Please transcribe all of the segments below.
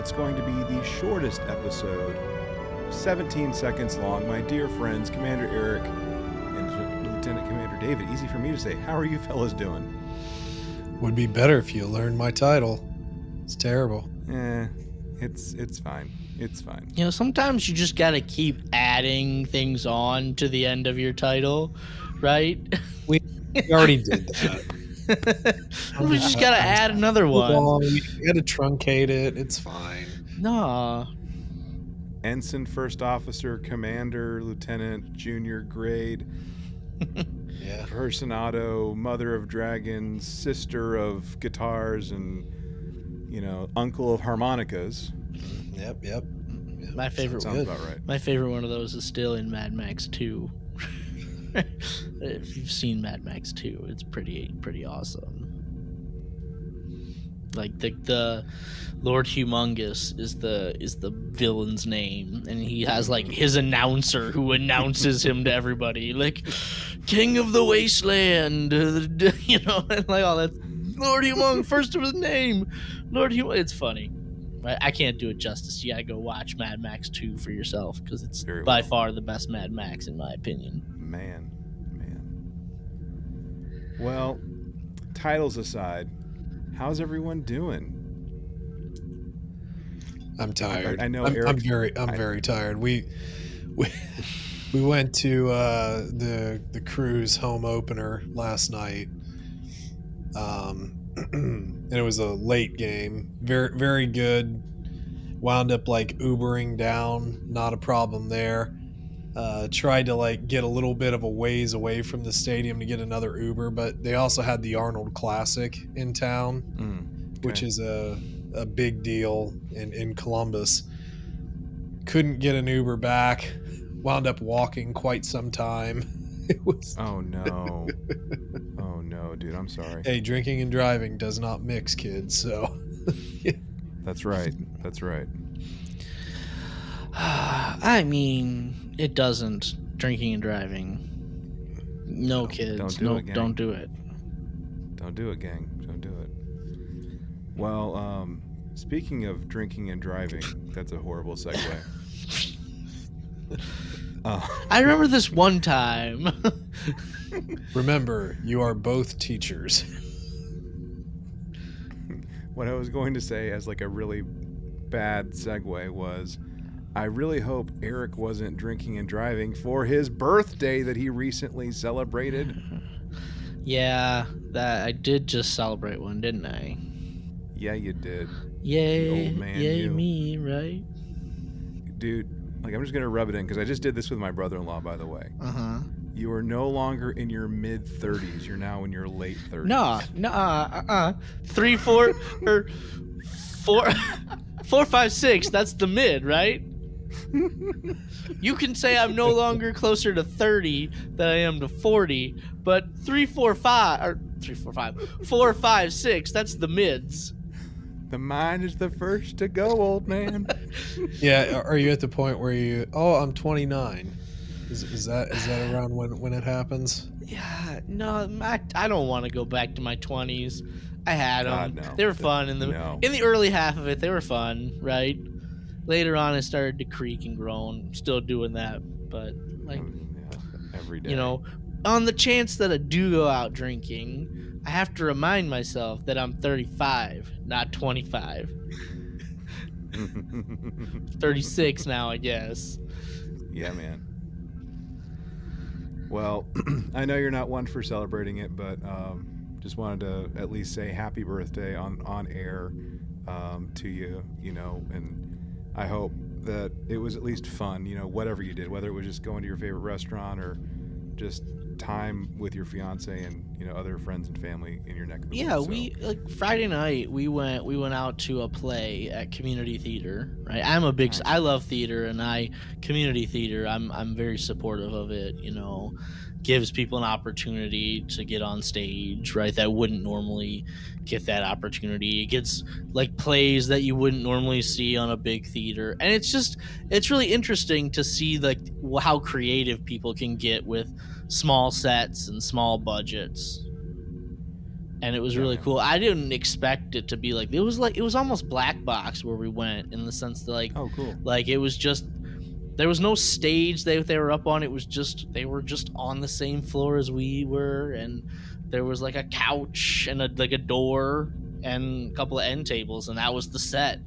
what's going to be the shortest episode, 17 seconds long, my dear friends, Commander Eric and Lieutenant Commander David. Easy for me to say. How are you fellas doing? Would be better if you learned my title. It's terrible. Eh, it's it's fine. It's fine. You know, sometimes you just gotta keep adding things on to the end of your title, right? We already did that. we just gotta add another one. Well, you gotta truncate it. It's fine. Nah. Ensign, First Officer, Commander, Lieutenant, Junior Grade, Yeah. Personado, Mother of Dragons, Sister of Guitars, and you know, Uncle of Harmonicas. Yep. Yep. Mm, yep. My favorite Sounds good. about right. My favorite one of those is still in Mad Max 2. if you've seen Mad Max 2, it's pretty pretty awesome. Like the the Lord Humongous is the is the villain's name, and he has like mm-hmm. his announcer who announces him to everybody, like King of the Wasteland, you know, and like all that. Lord Humong, first of his name, Lord Humong. It's funny. I, I can't do it justice. You gotta go watch Mad Max 2 for yourself because it's Very by well. far the best Mad Max in my opinion. Man, man. Well, titles aside, how's everyone doing? I'm tired. I know I'm, I'm very. I'm I- very tired. We we we went to uh, the the Crew's home opener last night. Um, and it was a late game. Very very good. Wound up like Ubering down. Not a problem there. Uh, tried to like get a little bit of a ways away from the stadium to get another Uber, but they also had the Arnold Classic in town Mm, which is a, a big deal in, in Columbus. Couldn't get an Uber back. Wound up walking quite some time. It was Oh no. oh no, dude. I'm sorry. hey, drinking and driving does not mix, kids. So That's right. That's right. I mean, it doesn't. Drinking and driving. No, No, kids. don't do no, it, gang. don't do it. Don't do it, gang. Don't do it. Well, um, speaking of drinking and driving, that's a horrible segue. Uh, I remember this one time. remember, you are both teachers. what I was going to say as like a really bad segue was I really hope Eric wasn't drinking and driving for his birthday that he recently celebrated. yeah, that I did just celebrate one, didn't I? Yeah, you did. Yay, old man yay you. me, right? Dude, like I'm just going to rub it in cuz I just did this with my brother-in-law by the way. Uh huh. You are no longer in your mid 30s. You're now in your late 30s. No, no, uh, uh, three, four, or four, four, five, six. That's the mid, right? You can say I'm no longer closer to 30 than I am to 40, but three, four, five, or three, four, five, four, five, six. That's the mids. The mind is the first to go, old man. Yeah, are you at the point where you? Oh, I'm 29. Is, is that is that around when when it happens? Yeah, no, I, I don't want to go back to my 20s. I had them. God, no. They were fun in the No. in the early half of it. They were fun, right? Later on, it started to creak and groan. Still doing that, but like Yeah, every day. you know, on the chance that I do go out drinking, I have to remind myself that I'm 35, not 25. 36 now, I guess. yeah, man. Well, I know you're not one for celebrating it, but um, just wanted to at least say happy birthday on on air um, to you. You know, and I hope that it was at least fun. You know, whatever you did, whether it was just going to your favorite restaurant or just time with your fiance and you know other friends and family in your neck of the Yeah, woods. So, we like Friday night we went we went out to a play at community theater. Right, I'm a big I love theater and I community theater. I'm I'm very supportive of it. You know, gives people an opportunity to get on stage. Right, that wouldn't normally get that opportunity. It gets like plays that you wouldn't normally see on a big theater, and it's just it's really interesting to see like how creative people can get with small sets and small budgets. and it was really cool. I didn't expect it to be like it was like it was almost black box where we went in the sense that like Oh, cool. like it was just there was no stage they they were up on. It was just they were just on the same floor as we were, and there was like a couch and a like a door and a couple of end tables, and that was the set.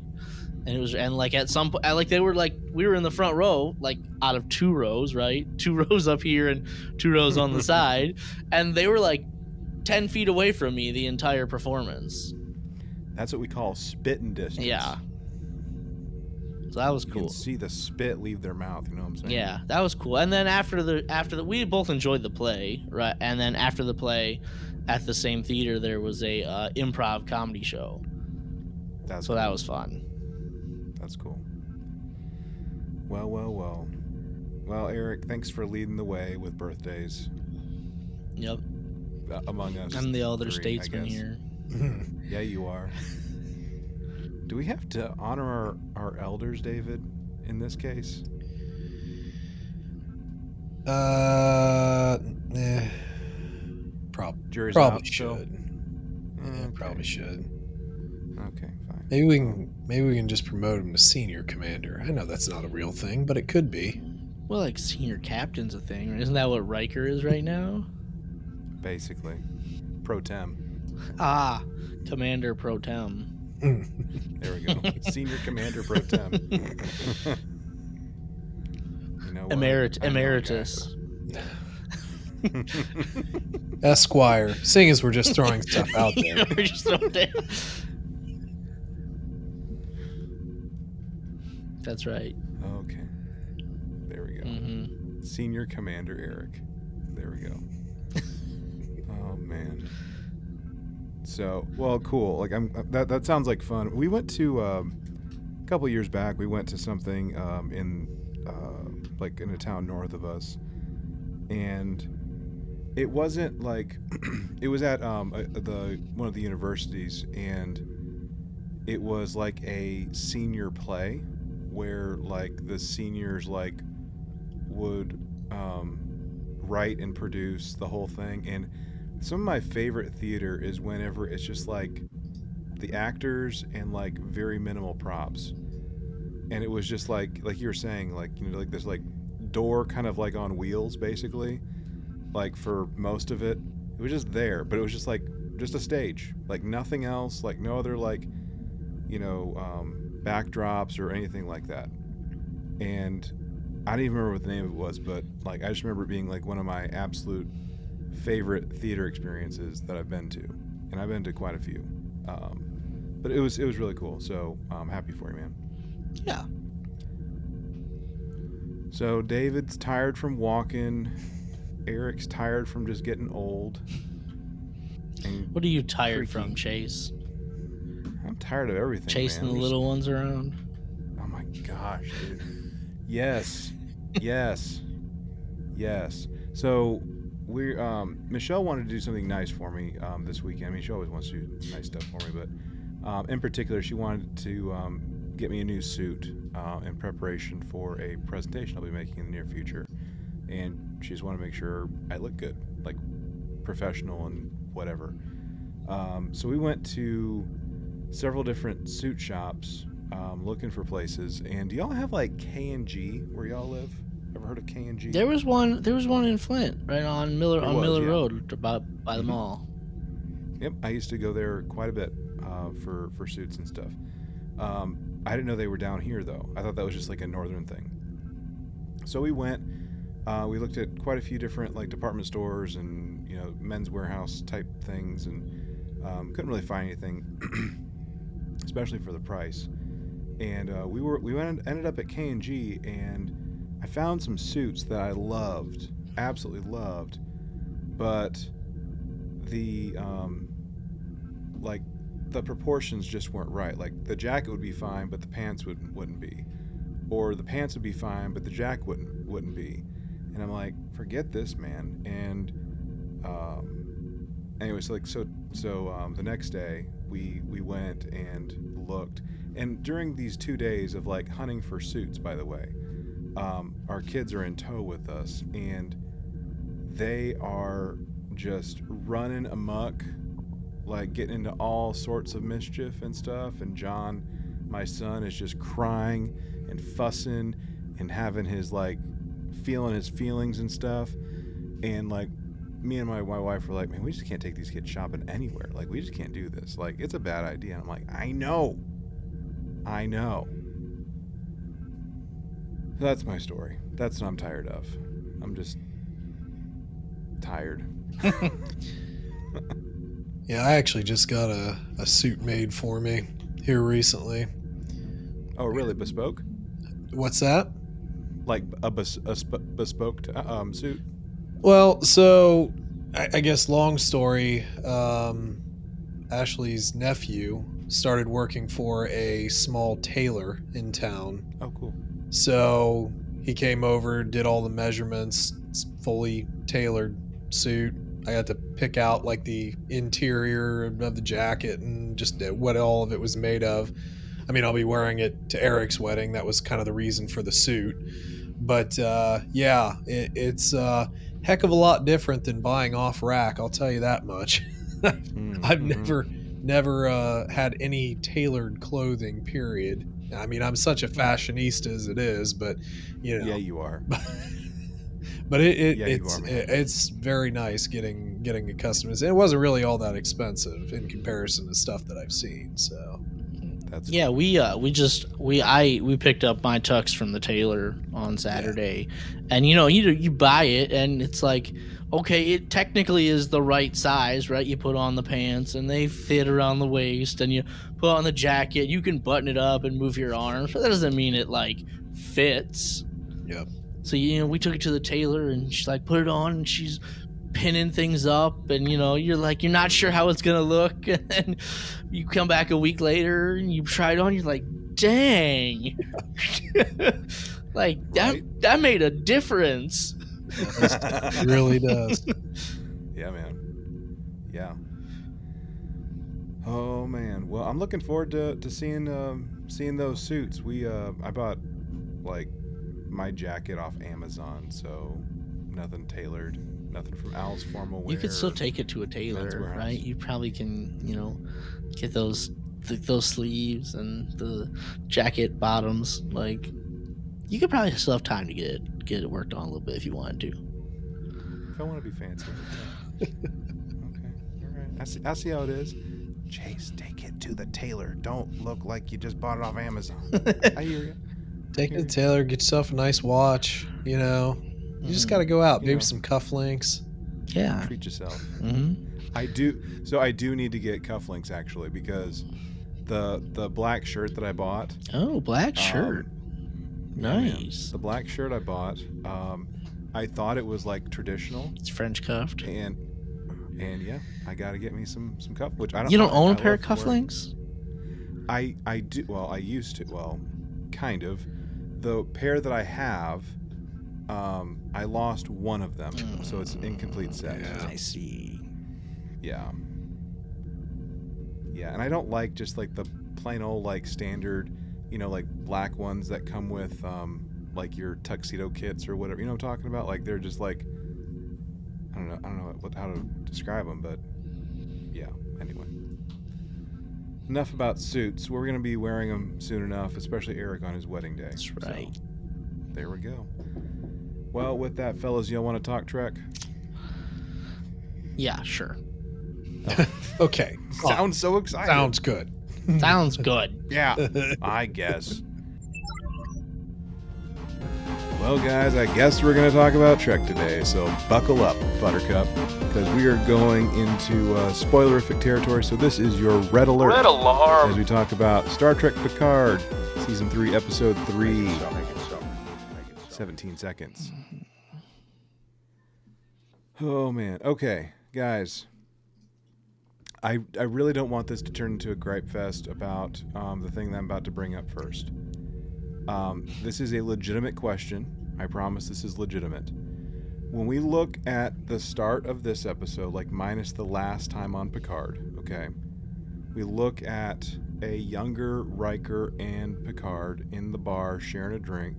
And it was and like at some point, like they were like we were in the front row, like out of two rows, right? Two rows up here and two rows on the side, and they were like ten feet away from me the entire performance. That's what we call spitting distance. Yeah, so that was You cool. see the spit leave their mouth. You know what I'm saying? Yeah, that was cool. And then after the after the we both enjoyed the play, right? And then after the play, at the same theater, there was a uh, improv comedy show. That's So cool. that was fun. That's cool. Well, well, well. Well, Eric, thanks for leading the way with birthdays Yep, uh, among us. I'm the elder three, statesman here. Yeah, you are. Do we have to honor our, our elders, David, in this case? uh, eh, prob- Jury's probably out still? should. Yeah, Okay. probably should. Okay, fine. Maybe we can maybe we can just promote him to senior commander. I know that's not a real thing, but it could be. Well, like senior captain's a thing, isn't that what Riker is right now? Basically. Pro tem. Ah, Commander Pro Tem. There we go. Senior Commander Pro Tem. you know? Emerit- I know a guy. emeritus. Esquire. Seeing as we're just throwing stuff out there. We're just throwing down. That's right. Okay. There we go. hmm Senior Commander Eric. There we go. oh man. So well, cool. Like I'm that that sounds like fun. We went to um, a couple years back. We went to something um, in uh, like in a town north of us, and it wasn't like it was at um, a, the one of the universities, and it was like a senior play where like the seniors like would um, write and produce the whole thing. And some of my favorite theater is whenever it's just like the actors and like very minimal props. And it was just like like you were saying, like you know, like this like door kind of like on wheels basically. Like for most of it. It was just there, but it was just like just a stage. Like nothing else, like no other like you know, um, backdrops or anything like that. And I don't even remember what the name of it was, but like I just remember it being like one of my absolute favorite theater experiences that I've been to, and I've been to quite a few. Um, but it was it was really cool. So I'm happy for you, man. Yeah. So David's tired from walking. Eric's tired from just getting old. And What are you tired Freaky. from, Chase? I'm tired of everything. Chasing man. the little ones around? Oh my gosh, dude. yes, yes, yes. So we, um, Michelle wanted to do something nice for me um, this weekend. I mean, she always wants to do nice stuff for me, but um, in particular, she wanted to um, get me a new suit uh, in preparation for a presentation I'll be making in the near future, and she just wanted to make sure I look good, like professional and whatever. Um, so we went to several different suit shops um, looking for places. And do y'all have like K and G where y'all live? Ever heard of K and G? There was one. There was one in Flint, right on Miller There on was, Miller yeah. Road, about by the Mhm. mall. Yep, I used to go there quite a bit uh, for for suits and stuff. Um, I didn't know they were down here though. I thought that was just like a northern thing. So we went. Uh, we looked at quite a few different like department stores and you know Men's Wearhouse type things, and um, couldn't really find anything, especially for the price. And uh, we were we went ended up at K and G, and I found some suits that I loved, absolutely loved, but the um, like the proportions just weren't right. Like the jacket would be fine, but the pants wouldn't wouldn't be, or the pants would be fine, but the jacket wouldn't wouldn't be. And I'm like, forget this, man. And um, anyways, like so so um, the next day we we went and looked, and during these two days of like hunting for suits, by the way, um, our kids are in tow with us, and they are just running amok like getting into all sorts of mischief and stuff. And John, my son, is just crying and fussing and having his like feeling his feelings and stuff. And like me and my, my wife were like, man, we just can't take these kids shopping anywhere. Like, we just can't do this. Like, it's a bad idea. And I'm like, I know. I know. That's my story. That's what I'm tired of. I'm just tired. Yeah, I actually just got a, a suit made for me here recently. Oh, really? Bespoke? What's that? Like a, bes- a sp- bespoke t- um, suit? Well, so I, I guess long story. Um, Ashley's nephew started working for a small tailor in town. Oh, cool. So he came over, did all the measurements, fully tailored suit. I got to pick out like the interior of the jacket and just what all of it was made of. I mean, I'll be wearing it to Eric's wedding. That was kind of the reason for the suit. But uh, yeah, it, it's a heck of a lot different than buying off rack. I'll tell you that much. Mm, I've mhm. never never uh, had any tailored clothing. Period. I mean, I'm such a fashionista as it is, but you know, Yeah, you are. but it, it Yeah, it's are, it, it's very nice getting getting accustomed. It wasn't really all that expensive in comparison to stuff that I've seen. So That's Yeah, we uh we just we I we picked up my tux from the tailor on Saturday, and you know you you buy it and it's like okay it technically is the right size right you put on the pants and they fit around the waist and you put on the jacket you can button it up and move your arms but that doesn't mean it like fits. Yep. So you know we took it to the tailor and she's like put it on and she's pinning things up and you know you're like you're not sure how it's gonna look and you come back a week later and you try it on you're like dang like that Right. that made a difference really does. yeah, man. Yeah. Oh man. Well, I'm looking forward to, to seeing um, seeing those suits. We uh, I bought like my jacket off Amazon, so nothing tailored, nothing from Al's Formal Wear. you could still take it to a tailor right you probably can you know get those th- those sleeves and the jacket bottoms like you could probably still have time to get it get it worked on a little bit if you wanted to If I want to be fancy. Okay. okay. All right. I see, I see how it is. Chase, take it to the tailor. Don't look like you just bought it off Amazon. I hear you. Take it to the tailor, get yourself a nice watch. You know, you just got to go out, You maybe know. some cufflinks. yeah Treat yourself. hmm I do. So I do need to get cufflinks actually because the the black shirt that I bought. oh black shirt um, yeah, man. Nice The black shirt I bought. Um, I thought it was like traditional, it's french cuffed and and yeah, I got to get me some some cuff. Which I don't. you don't I- own I a pair of love to cufflinks I I do. Well, I used to. Well, kind of. The pair that I have, um, I lost one of them, so it's an incomplete set. Yeah. i see Yeah. Yeah, and I don't like just like the plain old like standard, you know, like black ones that come with um like your tuxedo kits or whatever. You know what I'm talking about? Like they're just like I don't know, I don't know what how to describe them, but yeah. Anyway. Enough about suits. We're going to be wearing them soon enough, especially Eric on his wedding day. That's So, right. there we go. Well, with that, fellas, y'all want to talk Trek? yeah sure Okay, Sounds so excited. sounds good. sounds good Yeah. I guess. Well, guys, I guess we're going to talk about Trek today, so buckle up, Buttercup, because we are going into uh, spoilerific territory. So this is your red alert Red alarm. as we talk about Star Trek Picard, season three, episode three. 17 seconds. Oh man. Okay, guys. I I really don't want this to turn into a gripe fest about um, the thing that I'm about to bring up first. Um, this is a legitimate question. I promise this is legitimate. When we look at the start of this episode, like minus the last time on Picard, okay, we look at a younger Riker and Picard in the bar sharing a drink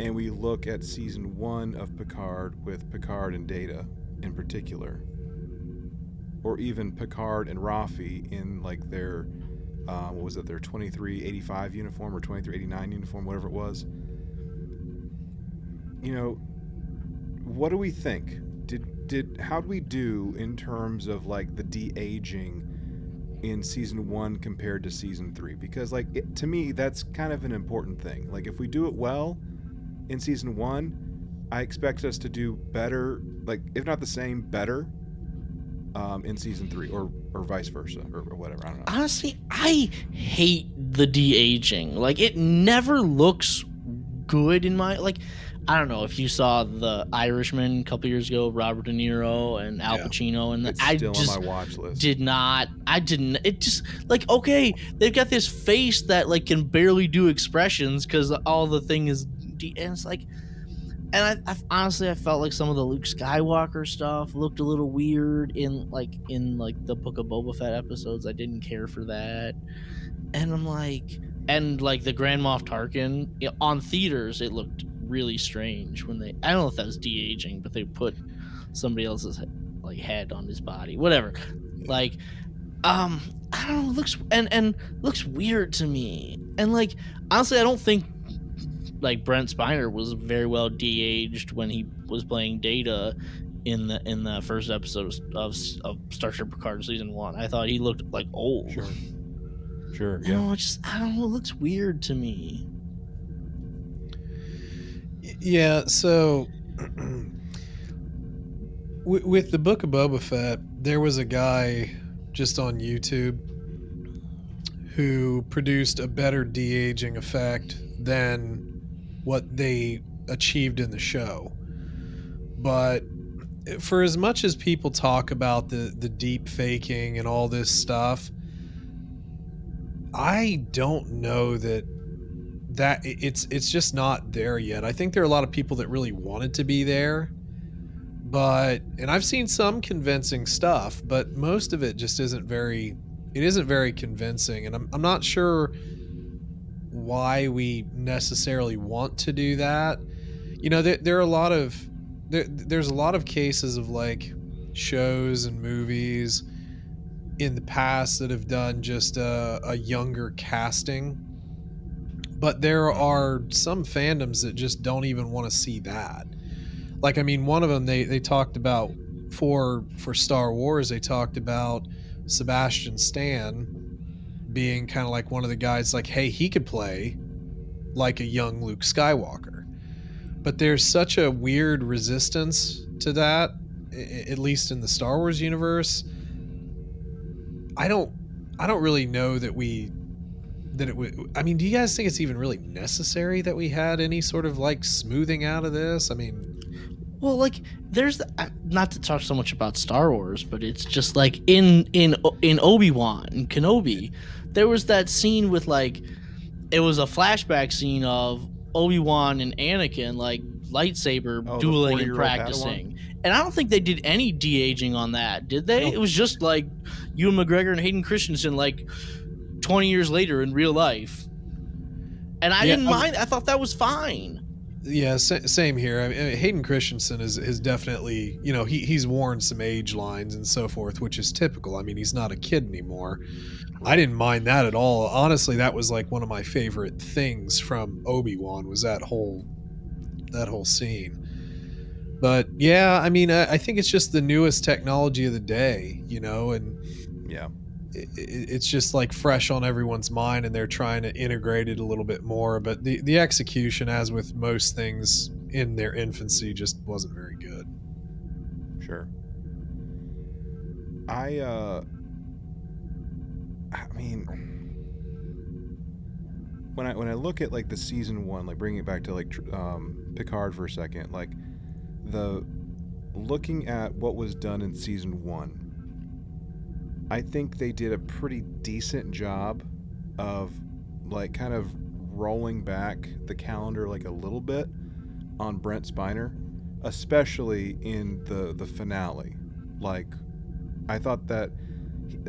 and we look at season one of Picard with Picard and Data in particular, or even Picard and Raffi in like their uh, what was it their 2385 uniform or 2389 uniform whatever it was. You know what do we think? Did did how do we do in terms of like the de-aging in season one compared to season three? Because like it, to me that's kind of an important thing. Like if we do it well in season one i expect us to do better like if not the same better um, in season three or or vice versa or, or whatever i don't know Honestly, I hate the de aging. Like it never looks good in my like. I don't know if you saw the Irishman a couple years ago, Robert De Niro and Al Yeah. Pacino, and the, it's I just on my watch list did not. I didn't. It just like okay, they've got this face that like can barely do expressions because all the thing is, de- and it's like, and I, I honestly I felt like some of the Luke Skywalker stuff looked a little weird in like in like the Book of Boba Fett episodes. I didn't care for that, and I'm like, and like the Grand Moff Tarkin i- on theaters, it looked really strange when they. I don't know if that was de aging, but they put somebody else's like head on his body, whatever. Like, um, I don't know. Looks and and looks weird to me. And like honestly, I don't think like Brent Spiner was very well de-aged when he was playing Data in the in the first episode of, of Starship Picard season one. I thought he looked like old. Sure. sure yeah it just I don't know. It looks weird to me. Yeah, so with, with the Book of Boba Fett, there was a guy just on YouTube who produced a better de aging effect than what they achieved in the show. But for as much as people talk about the, the deep faking and all this stuff, I don't know that that it's it's just not there yet. I think there are a lot of people that really wanted to be there, but and I've seen some convincing stuff, but most of it just isn't very it isn't very convincing and I'm I'm not sure why we necessarily want to do that. You know, there, there are a lot of there, there's a lot of cases of like shows and movies in the past that have done just a, a younger casting. But there are some fandoms that just don't even want to see that. Like i mean one of them they, they talked about for for star wars they talked about sebastian stan being kind of like one of the guys like hey he could play like a young luke skywalker. But there's such a weird resistance to that at least in the star wars universe. I don't i don't really know that we that it would i mean do you guys think it's even really necessary that we had any sort of like smoothing out of this? I mean Well, like there's the, uh, not to talk so much about Star Wars, but it's just like in in in Obi Wan and Kenobi, there was that scene with like it was a flashback scene of Obi Wan and Anakin like lightsaber Oh, dueling and practicing. And I don't think they did any de aging on that, did they? Nope. It was just like Ewan McGregor and Hayden Christensen like 20 years later in real life. And I Yeah, didn't I- mind. I thought that was fine. Yeah sa- same here. I mean, hayden christensen is, is definitely you know he, he's worn some age lines and so forth which is typical. I mean he's not a kid anymore. I didn't mind that at all. Honestly that was like one of my favorite things from obi-wan was that whole that whole scene. But yeah i mean I, I think it's just the newest technology of the day you know and yeah it's just like fresh on everyone's mind and they're trying to integrate it a little bit more but the, the execution as with most things in their infancy just wasn't very good Sure. I uh I mean when I when I look at like the season 1 like bringing it back to like um Picard for a second like the looking at what was done in season 1 I think they did a pretty decent job of like kind of rolling back the calendar like a little bit on Brent Spiner especially in the the finale. Like, I thought that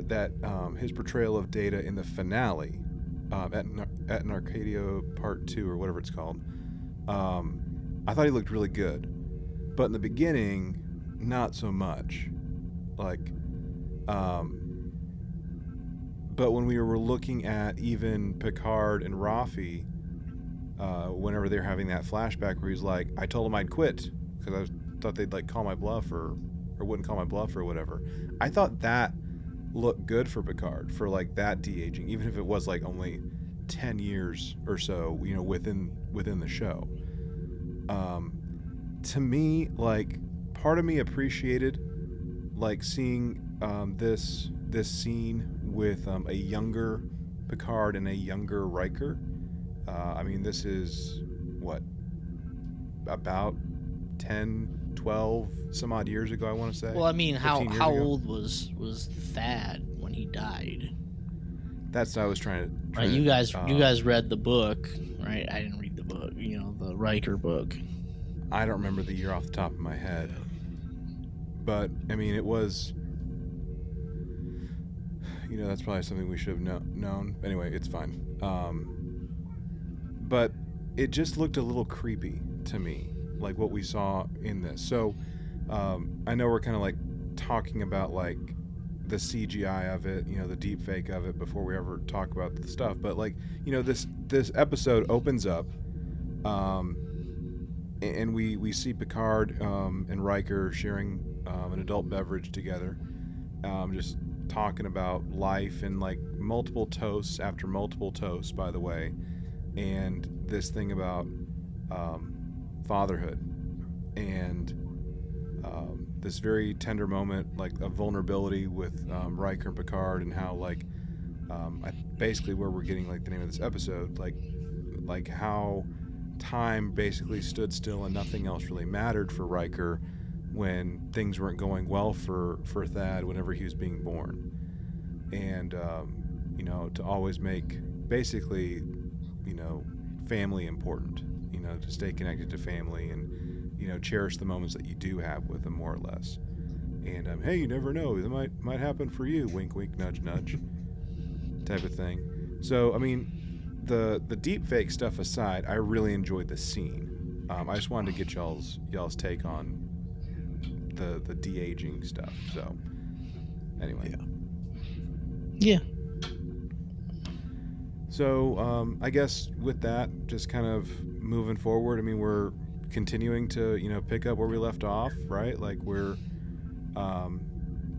that um, his portrayal of Data in the finale um, at at Narcadia Part Two or whatever it's called, um, I thought he looked really good, but in the beginning, not so much. Like, Um, but when we were looking at even Picard and Raffi, uh, whenever they're having that flashback where he's like, "I told him I'd quit because I thought they'd like call my bluff or or wouldn't call my bluff or whatever," I thought that looked good for Picard for like that de aging, even if it was like only ten years or so, you know, within within the show. Um, to me, like part of me appreciated like seeing um, this this scene with um, a younger Picard and a younger Riker. Uh, I mean, this is what about 10, 12, some odd years ago. I want to say. Well, I mean, how how ago? old was was Thad when he died? That's what I was trying to. Right, trying you to, guys uh, you guys read the book, right? I didn't read the book. You know, the Riker book. I don't remember the year off the top of my head, but I mean, it was. You know, that's probably something we should have kno- known. Anyway, it's fine. Um, but it just looked a little creepy to me, like what we saw in this. So um, I know we're kind of like talking about like the CGI of it, you know, the deep fake of it before we ever talk about the stuff. But like, you know, this this episode opens up. Um, and we we see Picard um, and Riker sharing um, an adult beverage together, um, just talking about life and like multiple toasts after multiple toasts, by the way, and this thing about um, fatherhood and um, this very tender moment, like a vulnerability with um, Riker and Picard, and how like um, I, basically where we're getting like the name of this episode, like like how time basically stood still and nothing else really mattered for Riker when things weren't going well for for Thad whenever he was being born, and um, you know to always make basically you know family important, you know to stay connected to family and you know cherish the moments that you do have with them more or less. And um, hey, you never know, that might might happen for you. Wink, wink, nudge, nudge, type of thing. So I mean, the the deep fake stuff aside, I really enjoyed the scene. Um, I just wanted to get y'all's y'all's take on the the de aging stuff. So anyway, Yeah. yeah. so um, I guess with that, just kind of moving forward. I mean, we're continuing to you know pick up where we left off, right? Like we're um,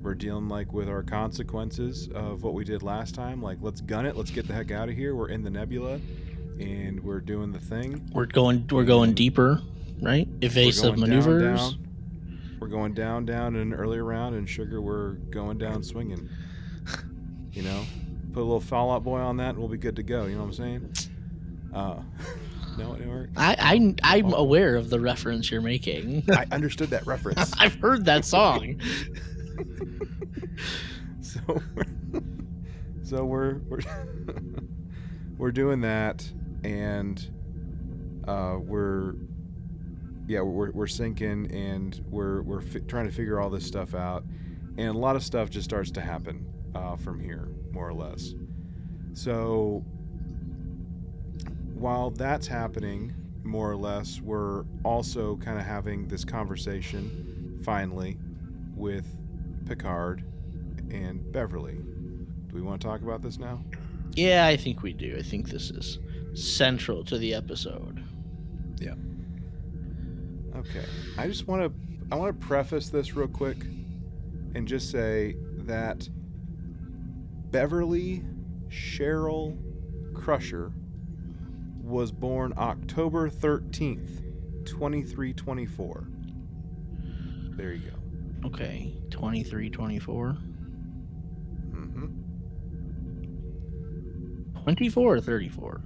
we're dealing like with our consequences of what we did last time. Like let's gun it. Let's get the heck out of here. We're in the nebula, and we're doing the thing. We're going we're going deeper, right? Evasive We're down, maneuvers. down. We're going down, down in an earlier round, and sugar, we're going down swinging. You know, put a little Fall Out Boy on that, and we'll be good to go. You know what I'm saying? Uh, no, it. I, I I'm aware of the reference you're making. I understood that reference. I've heard that song. so, we're, so we're we're we're doing that, and uh, we're yeah we're we're sinking, and we're we're fi- trying to figure all this stuff out, and a lot of stuff just starts to happen uh, from here, more or less. So while that's happening, more or less, we're also kind of having this conversation finally with Picard and Beverly. Do we want to talk about this now? Yeah, I think we do. I think this is central to the episode. Okay. I just want to I want to preface this real quick and just say that Beverly Cheryl Crusher was born October 13th, 2324. There you go. Okay, 23, 24. Mhm. 24 or 34?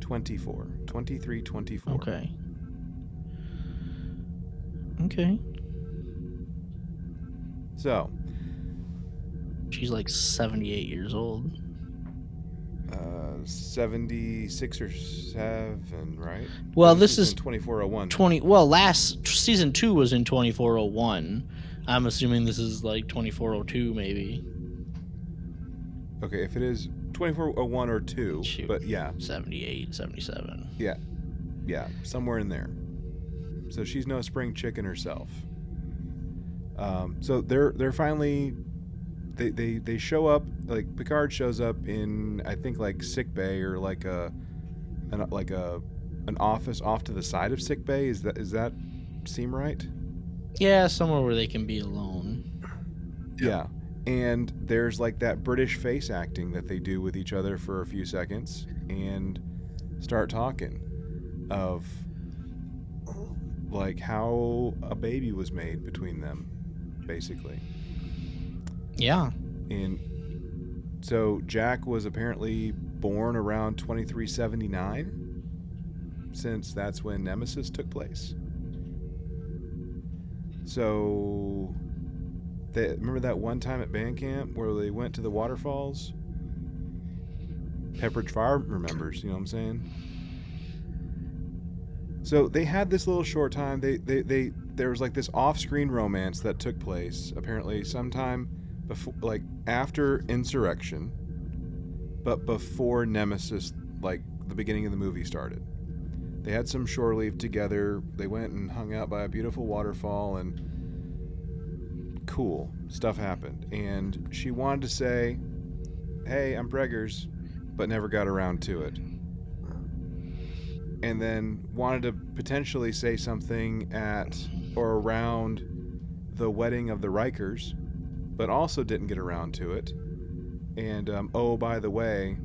24. 23 24. Okay. Okay. So, She's like 78 years old. uh 76 or 7, right? Well, No, this is 2401. 20 well last season 2 was in 2401 i'm assuming this is like 2402 maybe Okay, if it is 2401 or 2, Shoot. but yeah, 78 77 Yeah. yeah, somewhere in there. So she's no spring chicken herself. Um, so they're they're finally they, they they show up like Picard shows up in I think like sick bay or like a an, like a an office off to the side of sick bay. Is that is that seem right? Yeah, somewhere where they can be alone. Yeah. And there's like that British face acting that they do with each other for a few seconds and start talking of like how a baby was made between them, basically. Yeah. And so Jack was apparently born around 2379, since that's when Nemesis took place. So, they, remember that one time at band camp where they went to the waterfalls? Pepperidge Farm remembers, you know what I'm saying? So they had this little short time. They, they, they, there was like this off-screen romance that took place apparently sometime before, like after Insurrection, but before Nemesis, like the beginning of the movie started. They had some shore leave together. They went and hung out by a beautiful waterfall, and cool stuff happened. And she wanted to say, "Hey, I'm preggers," but never got around to it. And then wanted to potentially say something at or around the wedding of the Rikers, but also didn't get around to it. And um, oh, by the way,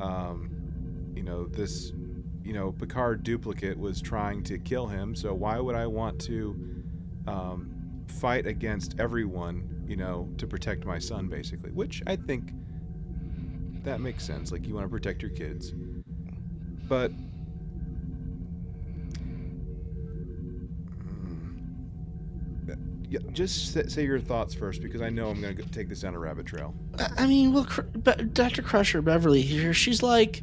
um, you know this, you know Picard duplicate was trying to kill him. So why would I want to um, fight against everyone, you know, to protect my son, basically? Which I think that makes sense. Like you want to protect your kids, but just sa- say your thoughts first because I know I'm going to take this down a rabbit trail. I mean, well, Dr. Crusher Beverly here, she's like,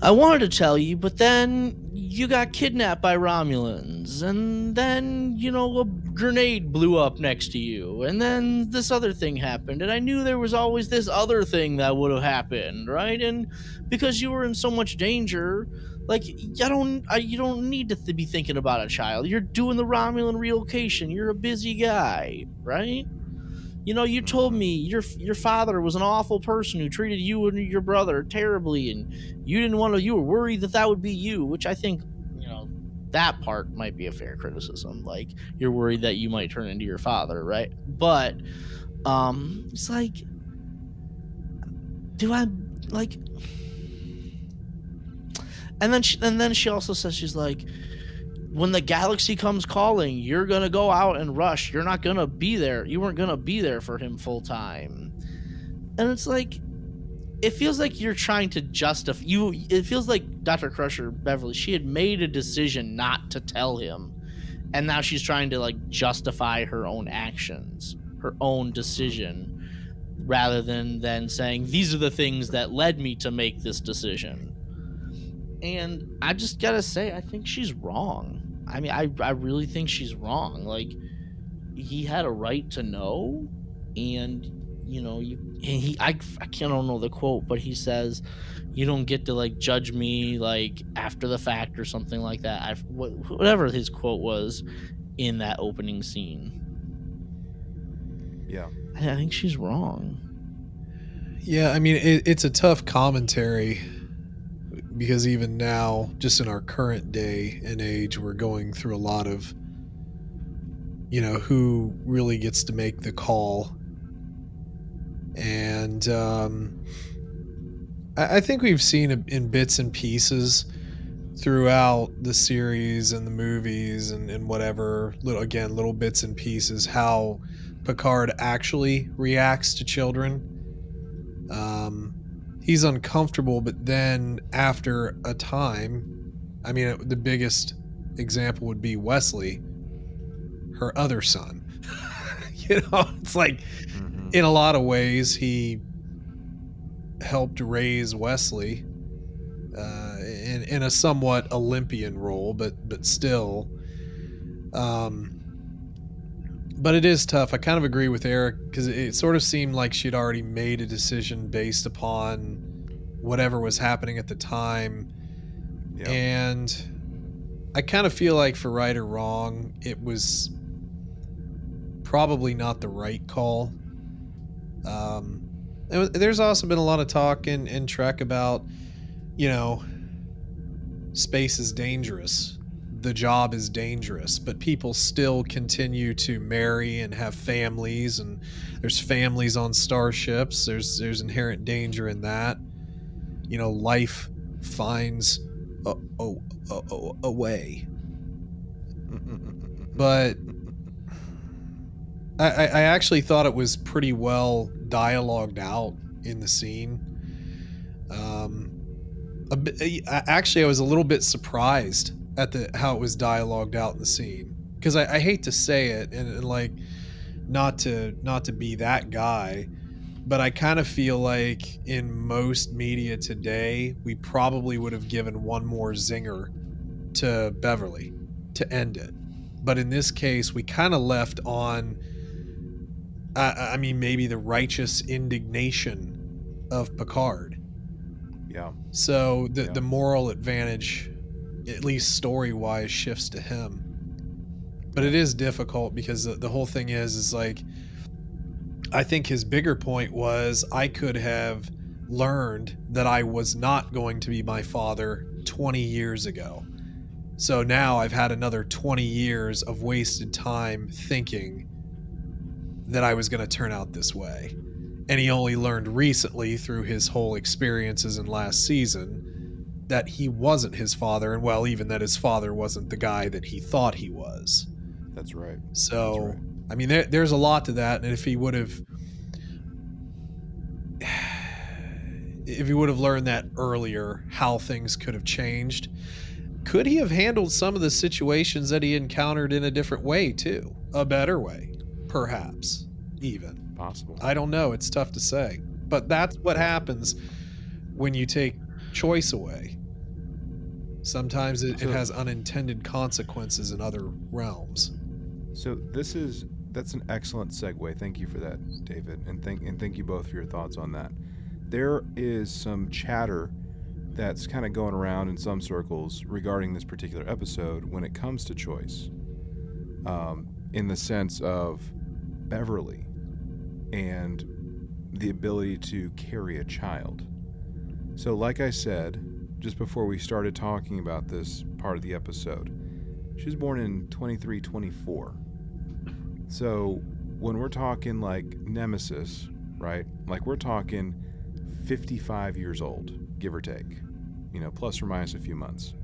I wanted to tell you, but then you got kidnapped by Romulans, and then, you know, a grenade blew up next to you, and then this other thing happened, and I knew there was always this other thing that would have happened, right? And because you were in so much danger, like you don't, I, you don't need to th- be thinking about a child. You're doing the Romulan relocation. You're a busy guy, right? You know, you told me your your father was an awful person who treated you and your brother terribly, and you didn't want to. You were worried that that would be you, which I think, you know, that part might be a fair criticism. Like you're worried that you might turn into your father, right? But, um, it's like, do I like? And then she, and then she also says she's like, when the galaxy comes calling, you're gonna go out and rush. You're not gonna be there. You weren't gonna be there for him full time. And it's like, it feels like you're trying to justify you. It feels like Dr. Crusher Beverly. She had made a decision not to tell him, and now she's trying to like justify her own actions, her own decision, rather than than saying these are the things that led me to make this decision. And I just gotta say, I think she's wrong. I mean, I, I really think she's wrong. Like, he had a right to know, and you know, you and he I I can't don't know the quote, but he says, "You don't get to like judge me like after the fact or something like that." I whatever his quote was in that opening scene. Yeah. I, I think she's wrong. Yeah, I mean, it, it's a tough commentary because even now, just in our current day and age, we're going through a lot of, you know, who really gets to make the call. And um, I, I think we've seen in bits and pieces throughout the series and the movies and, and whatever, little, again, little bits and pieces, how Picard actually reacts to children. Um, he's uncomfortable, but then after a time, I mean, the biggest example would be Wesley, her other son. you know, it's like Mhm. in a lot of ways he helped raise Wesley uh, in in a somewhat Olympian role, but but still. Um, but it is tough. I kind of agree with Eric because it, it sort of seemed like she'd already made a decision based upon whatever was happening at the time, Yeah. and I kind of feel like for right or wrong, it was probably not the right call Um, there's also been a lot of talk in, in Trek about, you know, space is dangerous. The job is dangerous, but people still continue to marry and have families, and there's families on starships. There's there's inherent danger in that. You know, life finds a, a, a, a way. But I, I actually thought it was pretty well dialogued out in the scene. Um, actually, I was a little bit surprised at the how it was dialogued out in the scene because I, I, hate to say it and, and like not to not to be that guy, but I kind of feel like in most media today, we probably would have given one more zinger to Beverly to end it. But in this case, we kind of left on I, I mean, maybe the righteous indignation of Picard. Yeah. So the yeah. the moral advantage, at least story wise, shifts to him. But it is difficult because the, the whole thing is is like I think his bigger point was I could have learned that I was not going to be my father 20 years ago. So now I've had another 20 years of wasted time thinking that I was going to turn out this way. And he only learned recently through his whole experiences in last season that he wasn't his father, and well, even that his father wasn't the guy that he thought he was. That's right. So, That's right. I mean, there, there's a lot to that, and if he would have, if he would have learned that earlier, how things could have changed, could he have handled some of the situations that he encountered in a different way too, a better way? Perhaps, even. Possible. I don't know. It's tough to say. But that's what happens when you take choice away. Sometimes it, so, it has unintended consequences in other realms. So this is that's an excellent segue. Thank you for that, David, and thank and thank you both for your thoughts on that. There is some chatter that's kind of going around in some circles regarding this particular episode when it comes to choice, um, in the sense of Beverly and the ability to carry a child. So, like I said, just before we started talking about this part of the episode, she was born in 2324. So, when we're talking like Nemesis, right? Like we're talking 55 years old, give or take, you know, plus or minus a few months.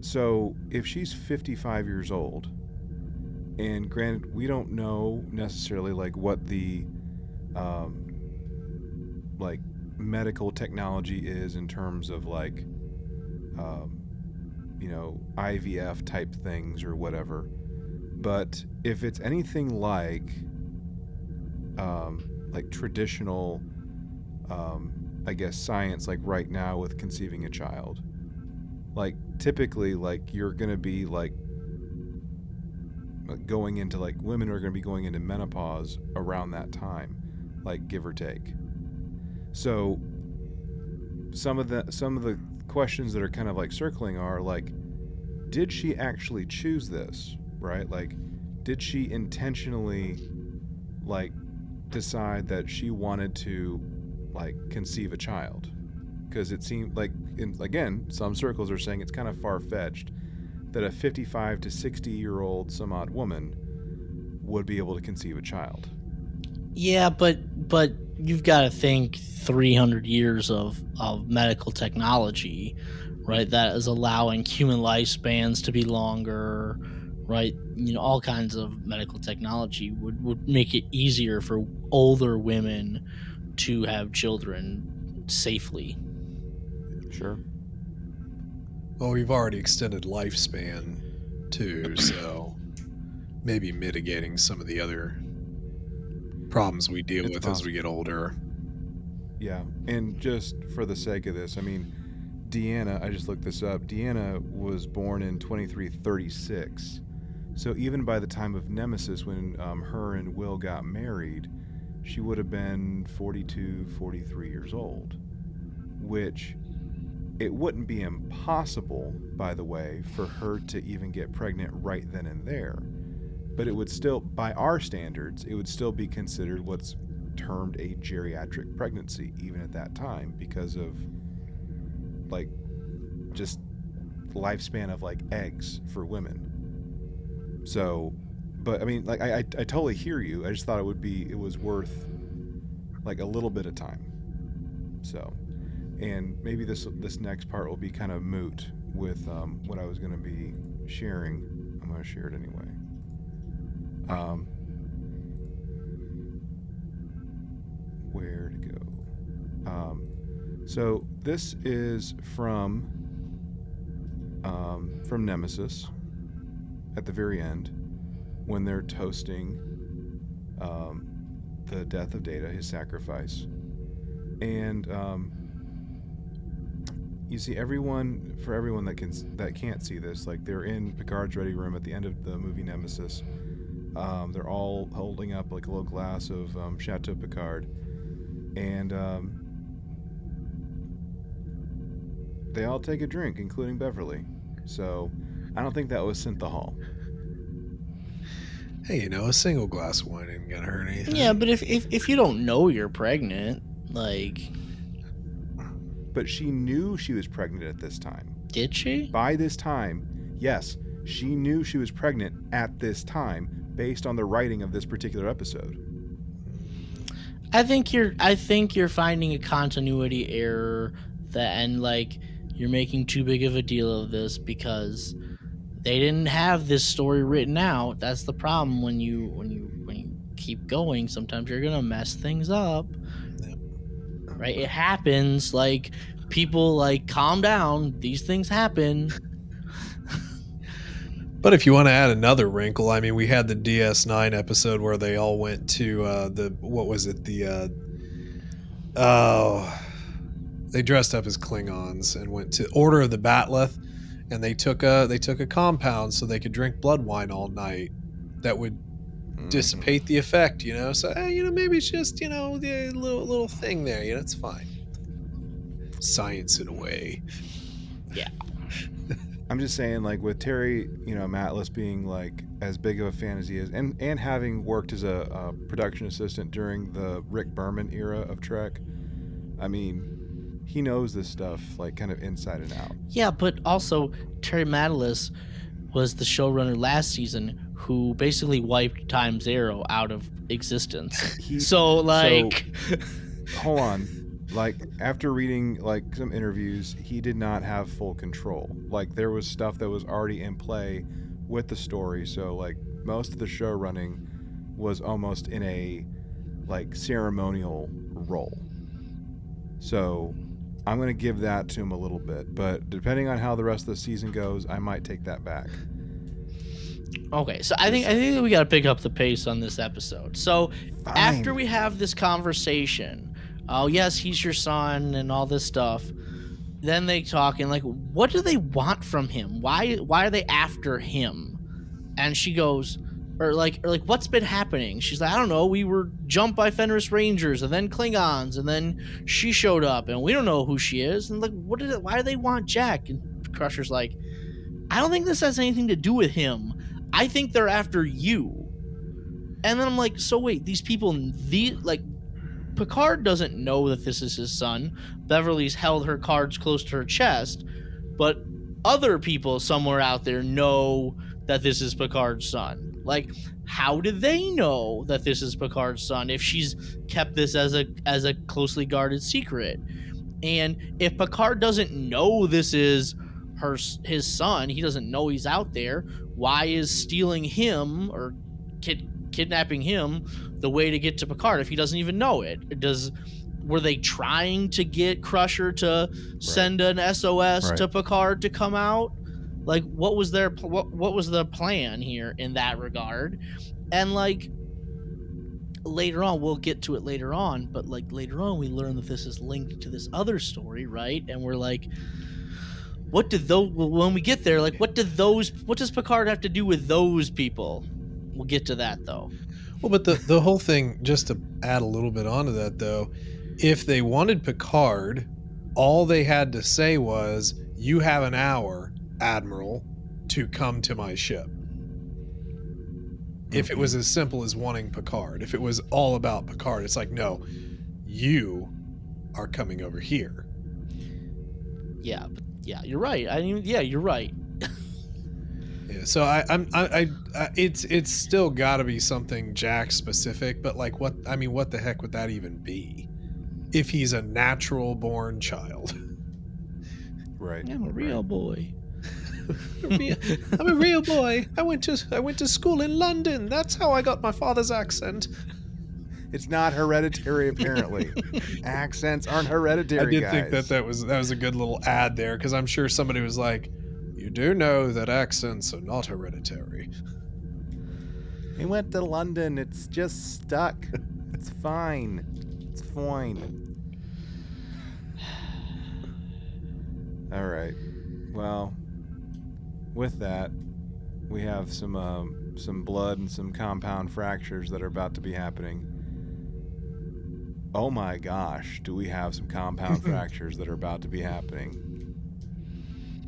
So, if she's 55 years old and granted we don't know necessarily like what the um, like medical technology is in terms of like um, you know ivf type things or whatever but if it's anything like um, like traditional um, i guess science like right now with conceiving a child like typically like you're gonna be like going into like women are going to be going into menopause around that time, like give or take. So some of the some of the questions that are kind of like circling are like did she actually choose this, right? Like did she intentionally like decide that she wanted to like conceive a child? Because it seemed like in, again, some circles are saying it's kind of far fetched that a 55 to 60 year old some odd woman would be able to conceive a child. Yeah, but but you've got to think 300 years of of medical technology, right? That is allowing human lifespans to be longer, right? You know, all kinds of medical technology would would make it easier for older women to have children safely. Sure. Well, we've already extended lifespan too, so maybe mitigating some of the other problems we deal it's with possible. as we get older. Yeah, and just for the sake of this, I mean, Deanna, I just looked this up. Deanna was born in 2336. So even by the time of Nemesis, when um, her and Will got married, she would have been 42, 43 years old, which it wouldn't be impossible, by the way, for her to even get pregnant right then and there. But it would still, by our standards, it would still be considered what's termed a geriatric pregnancy, even at that time, because of like just lifespan of like eggs for women. So, but I mean, like I, I, I totally hear you. I just thought it would be it was worth like a little bit of time. So, and maybe this this next part will be kind of moot with um, what I was going to be sharing. I'm going to share it anyway. Um, where to go? Um, so this is from um, from Nemesis at the very end when they're toasting um, the death of Data, his sacrifice, and um, you see everyone for everyone that can that can't see this, like they're in Picard's ready room at the end of the movie Nemesis. Um, they're all holding up like a little glass of um, Chateau Picard, and um, they all take a drink, including Beverly. So I don't think that was synthahol. Hey, you know, a single glass of wine ain't gonna hurt anything. Yeah, but if, if if you don't know you're pregnant, like, But she knew she was pregnant at this time. did she? By this time, yes, she knew she was pregnant at this time based on the writing of this particular episode. I think you're I think you're finding a continuity error that and like you're making too big of a deal of this because they didn't have this story written out. That's the problem when you when you when you keep going, sometimes you're going to mess things up. Right? It happens like people like calm down. These things happen. But if you want to add another wrinkle, I mean, we had the DS9 episode where they all went to uh, the what was it? The uh, oh, they dressed up as Klingons and went to Order of the Bat'leth, and they took a they took a compound so they could drink blood wine all night. That would Mm-hmm. dissipate the effect, you know. So eh, you know, maybe it's just you know the little little thing there. You know, it's fine. Science in a way. I'm just saying, like with Terry, you know, Matalas being like as big of a fan as he is, and and having worked as a, a production assistant during the Rick Berman era of Trek, I mean, he knows this stuff like kind of inside and out. Yeah, but also Terry Matalas was the showrunner last season who basically wiped Time Zero out of existence. He, So like hold on, like after reading like some interviews, he did not have full control. Like there was stuff that was already in play with the story, so like most of the show running was almost in a like ceremonial role. So I'm going to give that to him a little bit, but depending on how the rest of the season goes, I might take that back. Okay, so I think I think we got to pick up the pace on this episode. So after we have this conversation, oh yes, he's your son and all this stuff. Then they talk and like, what do they want from him? Why why are they after him? And she goes, or like or like what's been happening? She's like, I don't know. We were jumped by Fenris Rangers and then Klingons and then she showed up and we don't know who she is. And like, what did it? Why do they want Jack? And Crusher's like, I don't think this has anything to do with him. I think they're after you. And then I'm like, so wait, these people, the like, Picard doesn't know that this is his son. Beverly's held her cards close to her chest, but other people somewhere out there know that this is Picard's son. Like, how do they know that this is Picard's son if she's kept this as a as a closely guarded secret? And if Picard doesn't know this is her his son, he doesn't know he's out there. Why is stealing him or kid, kidnapping him the way to get to Picard if he doesn't even know it? Does were they trying to get Crusher to send an SOS Right. to Picard to come out? Like what was their what what was the plan here in that regard? And like later on we'll get to it later on but like later on we learn that this is linked to this other story right and we're like what did those when we get there like what did those what does picard have to do with those people we'll get to that though Well, but the the whole thing, just to add a little bit onto that, though, if they wanted Picard, all they had to say was, "You have an hour, Admiral, to come to my ship." if it was as simple as wanting Picard, if it was all about Picard, it's like, no, you are coming over here. Yeah, but yeah, you're right. I mean, yeah, you're right. Yeah, so I, I'm, I, I, I it's, it's still got to be something Jack specific, but like, what? I mean, what the heck would that even be? If he's a natural born child, Right. I'm a real boy. I'm a real boy. I went to, I went to school in London. That's how I got my father's accent. It's not hereditary, apparently. Accents aren't hereditary. I did think that that was that was a good little ad there because I'm sure somebody was like, "You do know that accents are not hereditary." He went to London. It's just stuck. It's fine. It's fine. All right. Well, with that, we have some um, some blood and some compound fractures that are about to be happening. Oh my gosh, do we have some compound fractures that are about to be happening?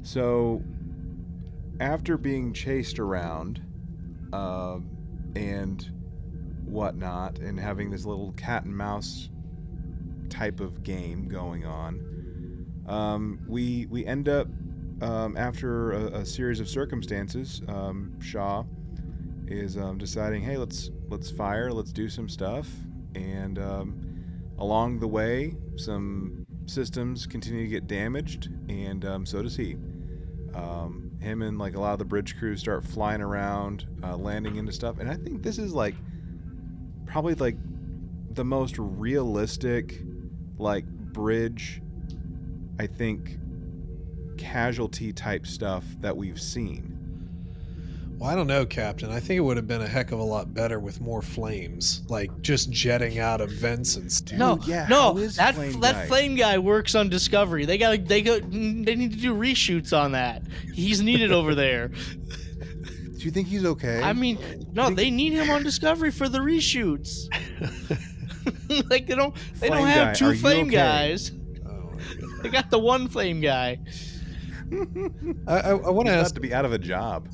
So, after being chased around, um, and whatnot, and having this little cat and mouse type of game going on, um, we we end up um, after a, a series of circumstances. Um, Shaw is um, deciding, hey, let's let's fire, let's do some stuff, and um, along the way, some systems continue to get damaged, and so does he. Um, him and like a lot of the bridge crew start flying around, uh, landing into stuff, and I think this is like probably like the most realistic like bridge. I think casualty type stuff that we've seen. Well, I don't know, Captain. I think it would have been a heck of a lot better with more flames, like just jetting out of vents and stuff. no, yeah, no, that Flame that Guy? flame guy works on Discovery. They got they go they need to do reshoots on that. He's needed over there. Do you think he's okay? I mean, no, they need him on Discovery for the reshoots. like they don't they Flame don't have Guy, two are flame okay? guys. Oh. They got the one flame guy. I, I, I want to about ask. to be out of a job.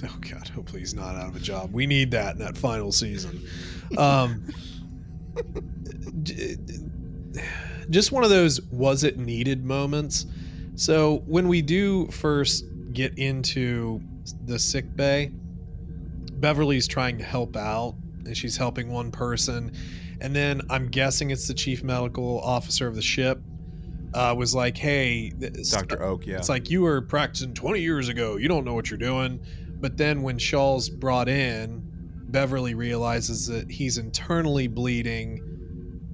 oh God, hopefully he's not out of a job. We need that in that final season. Um, just one of those was it needed moments. So when we do first get into the sick bay, Beverly's trying to help out, and she's helping one person, and then I'm guessing it's the chief medical officer of the ship. Uh, was like, hey, Dr. Oak, yeah. it's like you were practicing 20 years ago. You don't know what you're doing. But then when Shaw's brought in, Beverly realizes that he's internally bleeding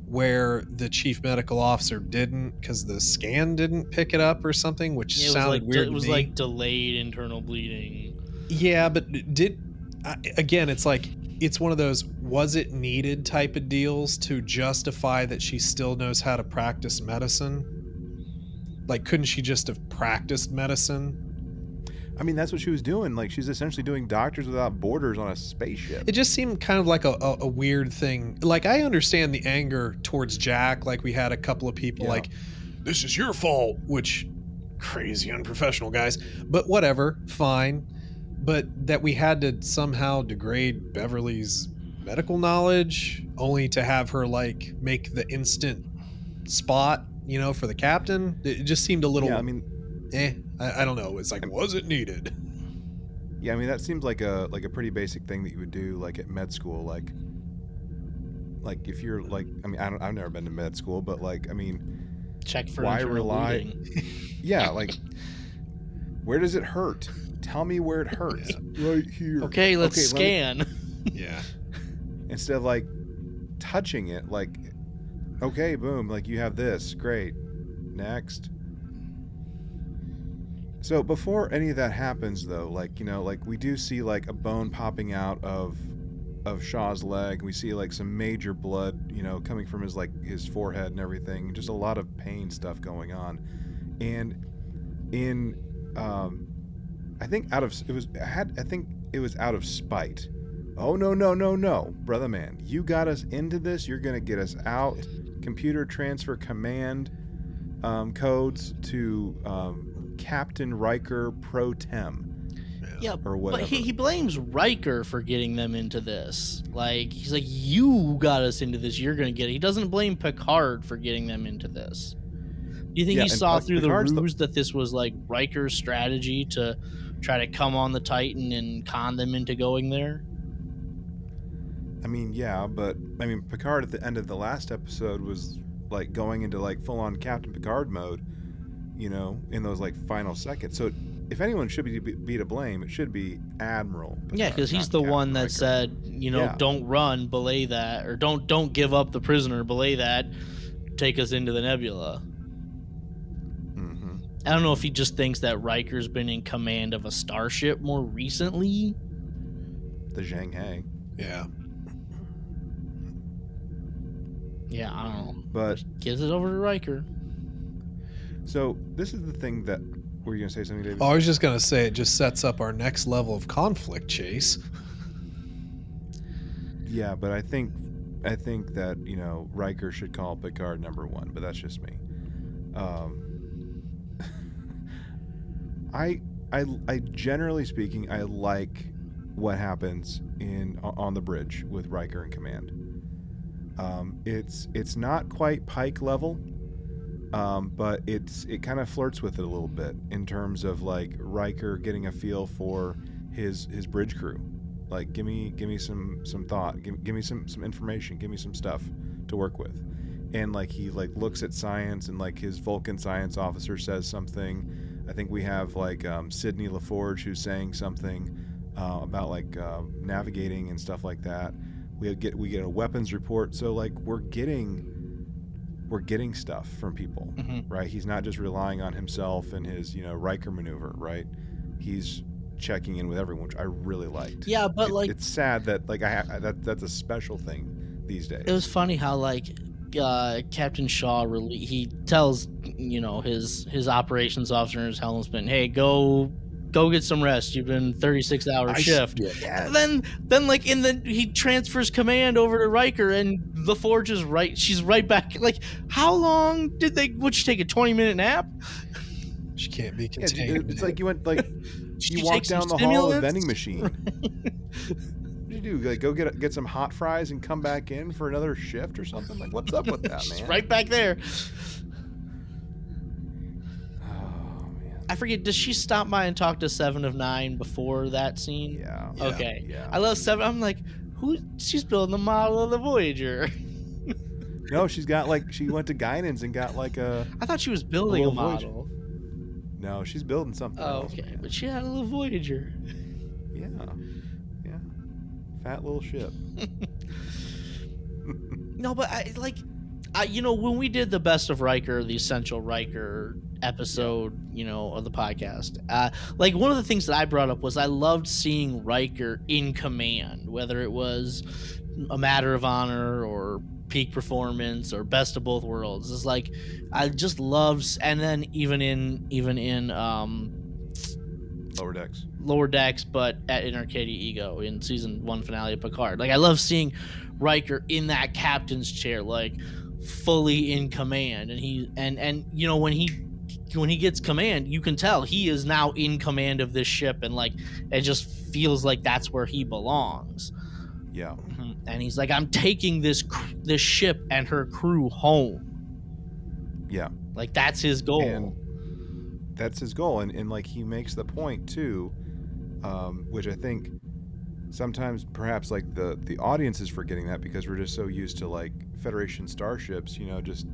where the chief medical officer didn't because the scan didn't pick it up or something, which Yeah, was sounded like weird. it was like delayed internal bleeding. yeah, but did I again? It's like it's one of those was it needed type of deals to justify that she still knows how to practice medicine. Like, couldn't she just have practiced medicine I mean, that's what she was doing. Like, she's essentially doing Doctors Without Borders on a spaceship. It just seemed kind of like a, a, a weird thing. Like I understand the anger towards Jack. Like we had a couple of people Yeah. like, "This is your fault," which crazy unprofessional guys. But whatever, fine. But that we had to somehow degrade Beverly's medical knowledge only to have her like make the instant spot, you know, for the captain. It just seemed a little yeah, I mean, eh. I, I don't know. It's like, was it needed? yeah, I mean that seems like a like a pretty basic thing that you would do like at med school. Like, like if you're like, I mean, I don't, I've never been to med school, but like, I mean, Check for Why internal rely- bleeding. yeah, like, where does it hurt? Tell me where it hurts. Right here. Okay, let's Okay, let me- scan. Yeah. instead of like touching it like okay boom like you have this great next so before any of that happens though like you know like we do see like a bone popping out of of Shaw's leg we see like some major blood you know coming from his like his forehead and everything just a lot of pain stuff going on and in um I think out of it was I had I think it was out of spite Oh no no no no, brother man! You got us into this. You're gonna get us out. Computer transfer command um, codes to um, Captain Riker Pro Tem. Yeah, or but he, he blames Riker for getting them into this. Like he's like, you got us into this. You're gonna get it. He doesn't blame Picard for getting them into this. Do you think Yeah, he saw through Picard's the the- ruse that this was like Riker's strategy to try to come on the Titan and con them into going there? I mean, yeah, but I mean, Picard at the end of the last episode was like going into like full on Captain Picard mode, you know, in those like final seconds. So if anyone should be, be to blame, it should be Admiral. yeah, because he's the Captain one that Riker. said, you know, Yeah. don't run, belay that, or don't don't give up the prisoner, belay that, take us into the nebula. Mhm. I don't know if he just thinks that Riker's been in command of a starship more recently. the Zhang He. Yeah. Yeah, I don't know. But Gives it over to Riker. So this is the thing that were you gonna say something, David? Oh, I was just gonna say it just sets up our next level of conflict, Chase. Yeah, but I think I think that you know Riker should call Picard number one, but that's just me. Um, I I I generally speaking, I like what happens in on the bridge with Riker in command. Um, it's it's not quite Pike level, um, but it's it kind of flirts with it a little bit in terms of like Riker getting a feel for his his bridge crew. Like, give me give me some some thought, give, give me some some information, give me some stuff to work with. And like he like looks at science and like his Vulcan science officer says something. I think we have like um, Sydney LaForge who's saying something uh, about like uh, navigating and stuff like that. We get we get a weapons report, so like we're getting we're getting stuff from people, Mhm. right? He's not just relying on himself and his you know Riker maneuver, right? He's checking in with everyone, which I really liked. Yeah, but It- like it's sad that like I ha- that that's a special thing these days. it was funny how like uh, Captain Shaw really he tells you know his his operations officer and his helmsman, hey, go go get some rest. You've been 36 hour I s- shift. yeah, Then, then, like in the he transfers command over to Riker, and La Forge is right. She's right back. Like, how long did they? Would she take a twenty minute nap? She can't be yeah, contained. dude, it's like you went like you she walk down the hall of stimulants? vending machine. what do you do? Like go get get some hot fries and come back in for another shift or something? Like what's up with that, She's man? right back there. I forget. Does she stop by and talk to Seven of Nine before that scene? Yeah. Yeah. Okay. Yeah. I love Seven. I'm like, who? She's building the model of the Voyager. No, she's got like she went to Guinan's and got like a. I thought she was building a little Voyager. model. No, she's building something Oh, else. okay. man. But she had a little Voyager. Yeah. Yeah. Fat little ship. No, but I like, I you know when we did the best of Riker, the essential Riker episode, you know, of the podcast. Uh, like one of the things that I brought up was I loved seeing Riker in command, whether it was a matter of honor or peak performance or best of both worlds. It's like I just loved, and then even in even in um Lower decks. lower decks, but at in Arcadia Ego in season one finale of Picard. Like I love seeing Riker in that captain's chair, like fully in command, and he and and you know when he when he gets command, you can tell he is now in command of this ship, and like it just feels like that's where he belongs. Yeah. And he's like, I'm taking this this ship and her crew home. Yeah. Like that's his goal. And that's his goal. And, and like he makes the point too, um, which I think sometimes perhaps like the, the audience is forgetting that because we're just so used to like Federation starships, you know, just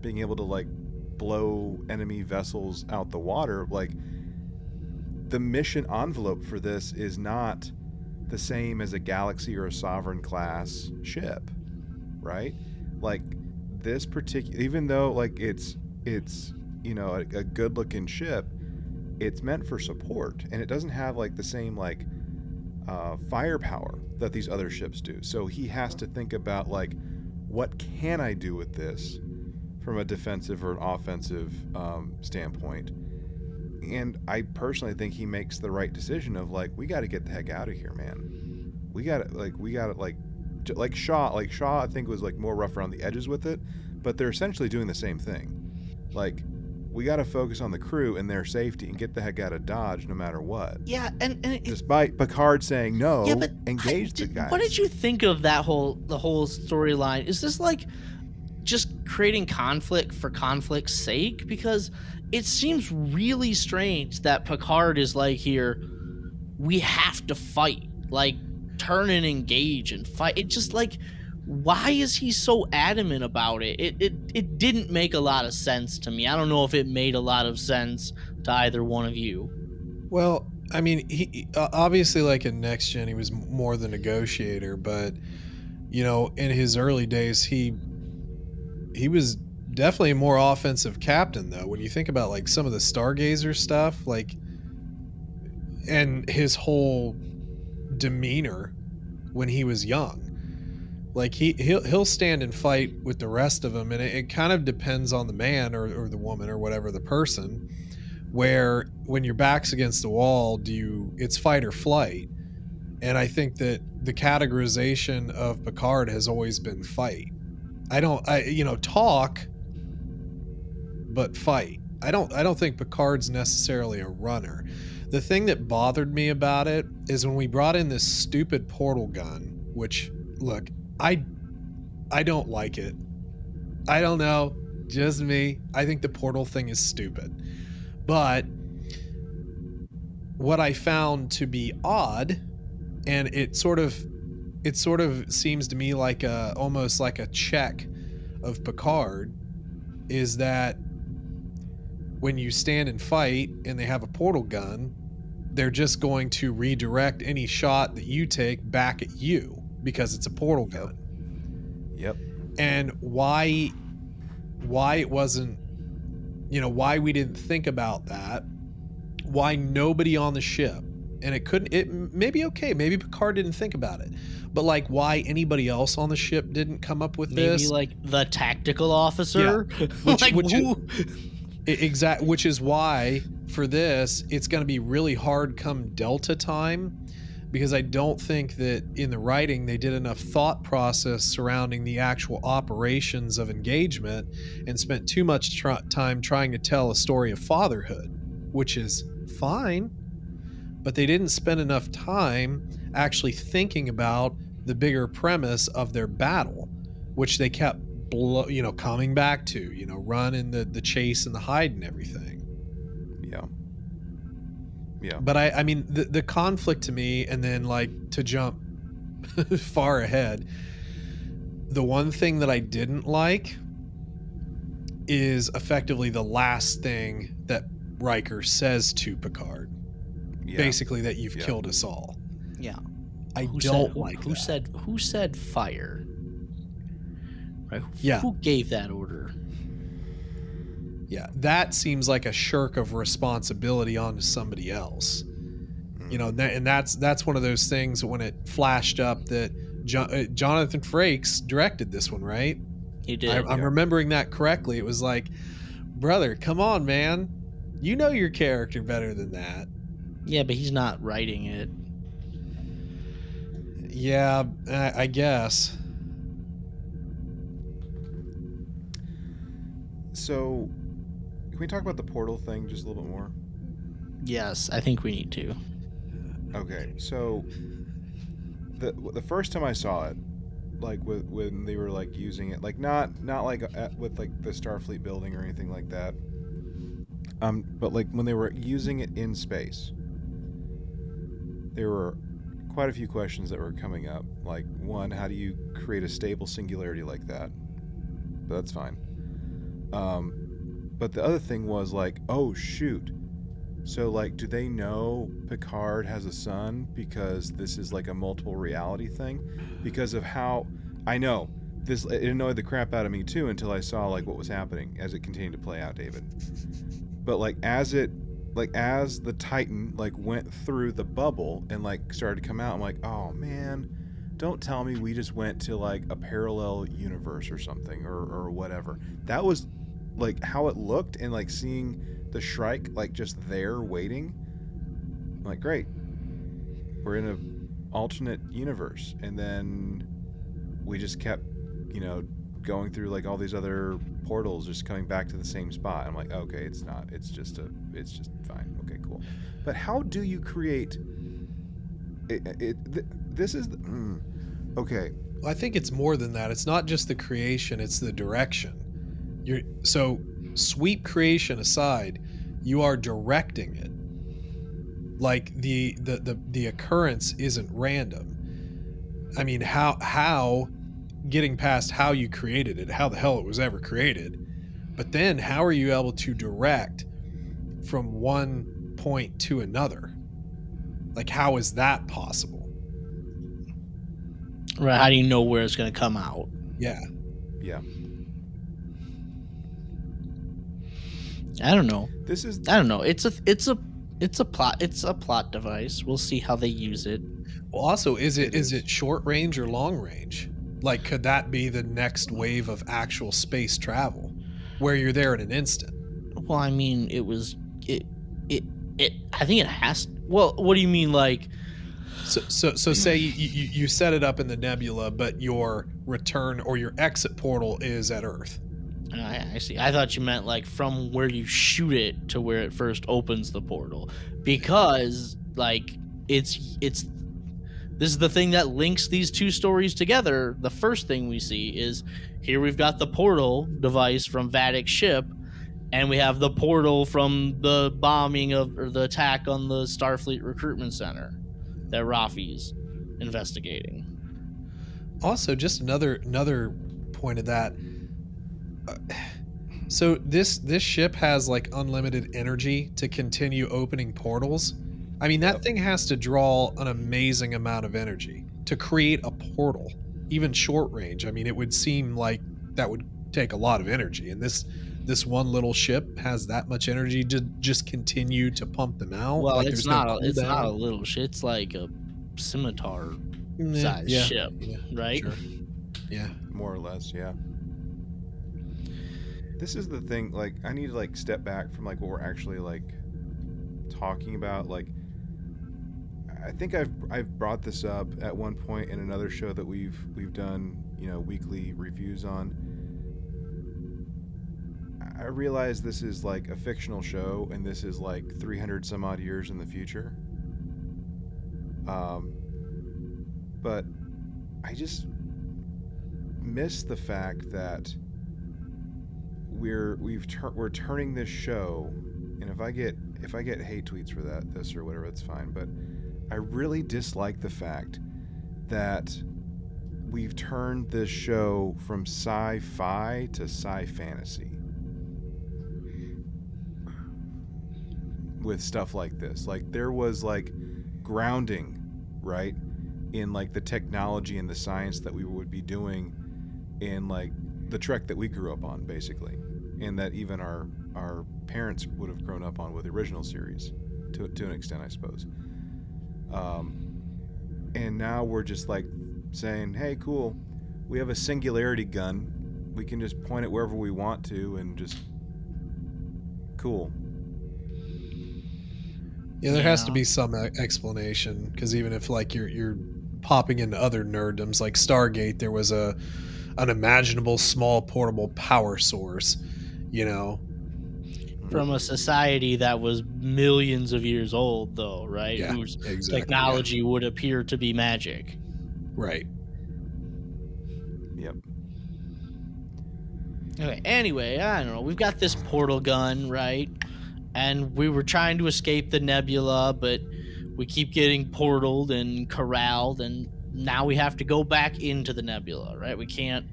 being able to like blow enemy vessels out the water. Like the mission envelope for this is not the same as a Galaxy or a Sovereign class ship, right? Like this particular, even though like it's it's you know a, a good looking ship, it's meant for support, and it doesn't have like the same like uh, firepower that these other ships do. So he has to think about like, what can I do with this from a defensive or an offensive um, standpoint? And I personally think he makes the right decision of like, we got to get the heck out of here, man. We got to like, we got to like, j- like Shaw, like Shaw, I think was like more rough around the edges with it, but they're essentially doing the same thing. Like, we got to focus on the crew and their safety and get the heck out of Dodge no matter what. Yeah, and, and it, Despite Picard saying no, yeah, but engage I- the guys. What did you think of that whole the whole storyline? Is this like creating conflict for conflict's sake? Because it seems really strange that Picard is like here. We have to fight, like turn and engage and fight. It just like. Why is he so adamant about it? It, it? it didn't make a lot of sense to me. I don't know if it made a lot of sense to either one of you. Well, I mean, he obviously like in next gen he was more the negotiator, but you know, in his early days he he was definitely a more offensive captain though. When you think about like some of the Stargazer stuff, like and his whole demeanor when he was young. Like he he'll he'll stand and fight with the rest of them, and it, it kind of depends on the man or, or the woman or whatever the person where when your back's against the wall do you it's fight or flight and i think that the categorization of picard has always been fight i don't i you know talk but fight. I don't i don't think picard's necessarily a runner. The thing that bothered me about it is when we brought in this stupid portal gun which look i i don't like it. I don't know just me. I think the portal thing is stupid. But what I found to be odd, and it sort of it sort of seems to me like a almost like a check of Picard, is that when you stand and fight and they have a portal gun, they're just going to redirect any shot that you take back at you because it's a portal gun Yep. and why why it wasn't you know why we didn't think about that why nobody on the ship and it couldn't it may be okay maybe picard didn't think about it but like why anybody else on the ship didn't come up with this Maybe this like the tactical officer. Which- like which- who? exact which is why for this it's going to be really hard come delta time because i don't think that in the writing they did enough thought process surrounding the actual operations of engagement and spent too much tr- time trying to tell a story of fatherhood which is fine but they didn't spend enough time actually thinking about the bigger premise of their battle which they kept blow, you know coming back to you know run in the the chase and the hide and everything Yeah. Yeah. but i i mean the the conflict to me and then like to jump far ahead the one thing that i didn't like is effectively the last thing that Riker says to Picard Yeah. basically that you've Yeah. killed us all Yeah. i Who don't said, like who that. said who said fire? Right. Who, Yeah. Who gave that order? Yeah, that seems like a shirk of responsibility onto somebody else. Mm. You know, that, and that's that's one of those things when it flashed up that jo- uh, Jonathan Frakes directed this one, right? He did. I, I'm yeah. remembering that correctly. It was like, brother, come on, man, you know your character better than that. Yeah, but he's not writing it. Yeah, I, I guess. So, can we talk about the portal thing just a little bit more? Yes, I think we need to. Okay, so the the first time I saw it, like with when they were like using it, like not not like at, with like the Starfleet building or anything like that, um, but like when they were using it in space, there were quite a few questions that were coming up. Like one, how do you create a stable singularity like that? But that's fine. Um, but the other thing was like, oh shoot, so, like, do they know Picard has a son because this is like a multiple reality thing? Because of how I know this, it annoyed the crap out of me too until I saw like what was happening as it continued to play out, David. But like as it, like as the Titan like went through the bubble and like started to come out, I'm like, oh man, don't tell me we just went to like a parallel universe or something or or whatever. That was like how it looked and like seeing the Shrike like just there waiting. I'm like, great. We're in a alternate universe. And then we just kept, you know, going through like all these other portals, just coming back to the same spot. I'm like, okay, it's not. It's just a. It's just fine. Okay, cool. But how do you create? It. it th- this is. The, mm, okay. Well, I think it's more than that. It's not just the creation; it's the direction. You're so sweep creation aside, you are directing it. Like the the the, the occurrence isn't random. I mean, how how getting past how you created it, how the hell it was ever created, but then how are you able to direct from one point to another? Like, how is that possible? Right? How do you know where it's going to come out? Yeah. Yeah. I don't know. This is. I don't know. It's a it's a it's a plot it's a plot device. We'll see how they use it. Well, also, is it It is is. it short range or long range? Like, could that be the next wave of actual space travel, where you're there in an instant? Well, I mean, it was it it it. I think it has. Well, what do you mean? Like, So, so, so say you, you you set it up in the nebula, but your return or your exit portal is at Earth. Ah, I, I see. I thought you meant like from where you shoot it to where it first opens the portal, because like it's it's. This is the thing that links these two stories together. The first thing we see is here we've got the portal device from Vadic's ship, and we have the portal from the bombing of or the attack on the Starfleet recruitment center that Raffi's investigating. Also, just another another point of that. uh, So this this ship has like unlimited energy to continue opening portals. I mean, that Yep. thing has to draw an amazing amount of energy to create a portal, even short range. I mean, it would seem like that would take a lot of energy, and this this one little ship has that much energy to just continue to pump them out. Well, like it's there's no not. a, it's not a little ship. It's like a scimitar Mm, size yeah, ship, yeah, right? sure. Yeah. more or less yeah this is the thing like i need to like step back from like what we're actually like talking about like i think i've i've brought this up at one point in another show that we've we've done you know weekly reviews on. I realize this is like a fictional show and this is like 300 some odd years in the future. Um but i just miss the fact that we're we've tur- we're turning this show and if i get if i get hate tweets for that this or whatever it's fine but i really dislike the fact that we've turned this show from sci-fi to sci-fantasy with stuff like this. Like there was like grounding right in like the technology and the science that we would be doing in like the trek that we grew up on basically and that even our our parents would have grown up on with the original series to, to an extent i suppose um, and now we're just like saying hey cool. We have a singularity gun. We can just point it wherever we want to and just cool. Yeah, there has to be some e- explanation because even if like you're you're popping into other nerddoms like Stargate, there was a unimaginable small portable power source, you know. From a society that was millions of years old, though, right? Yeah, Whose Exactly. technology would appear to be magic. Right. yep Okay. Anyway, I don't know. We've got this portal gun, right? And we were trying to escape the nebula, but we keep getting portaled and corralled, and now we have to go back into the nebula, right? We can't,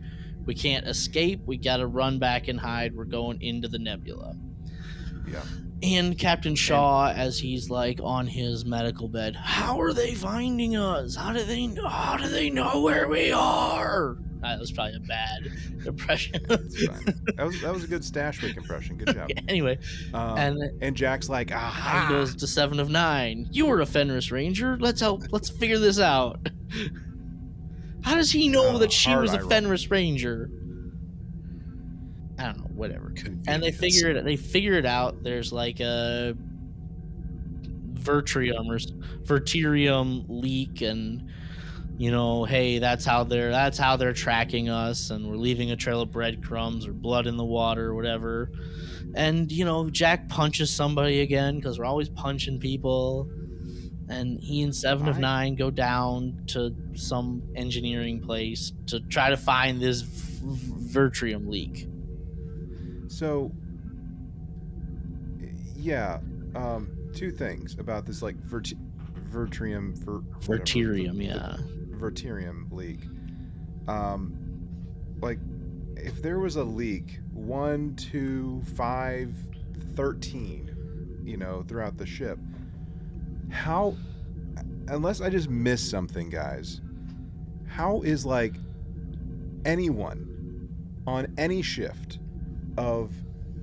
we can't escape. We got to run back and hide. We're going into the nebula. Yeah And Captain Shaw, as he's like on his medical bed, how are they finding us? How do they know? How do they know where we are? That was probably a bad impression. That was that was a good Stashwick impression good job anyway, um, and and jack's like ah, he goes to Seven of Nine. You were a Fenris Ranger. Let's help. Let's figure this out. How does he know Uh, that she was a roll. Fenris Ranger? I don't know. Whatever. and they figure it they figure it out there's like a vertrium or verterium leak and you know, hey, that's how they're that's how they're tracking us, and we're leaving a trail of breadcrumbs or blood in the water or whatever. And you know, Jack punches somebody again because we're always punching people. And he and Seven of Nine go down to some engineering place to try to find this v- Vertrium leak. So, yeah, um, two things about this like vert- Vertrium, ver- Verterium, yeah. Verterium leak. Um, like, if there was a leak, one, two, five, thirteen, you know, throughout the ship, how, unless I just missed something, guys, how is like anyone on any shift of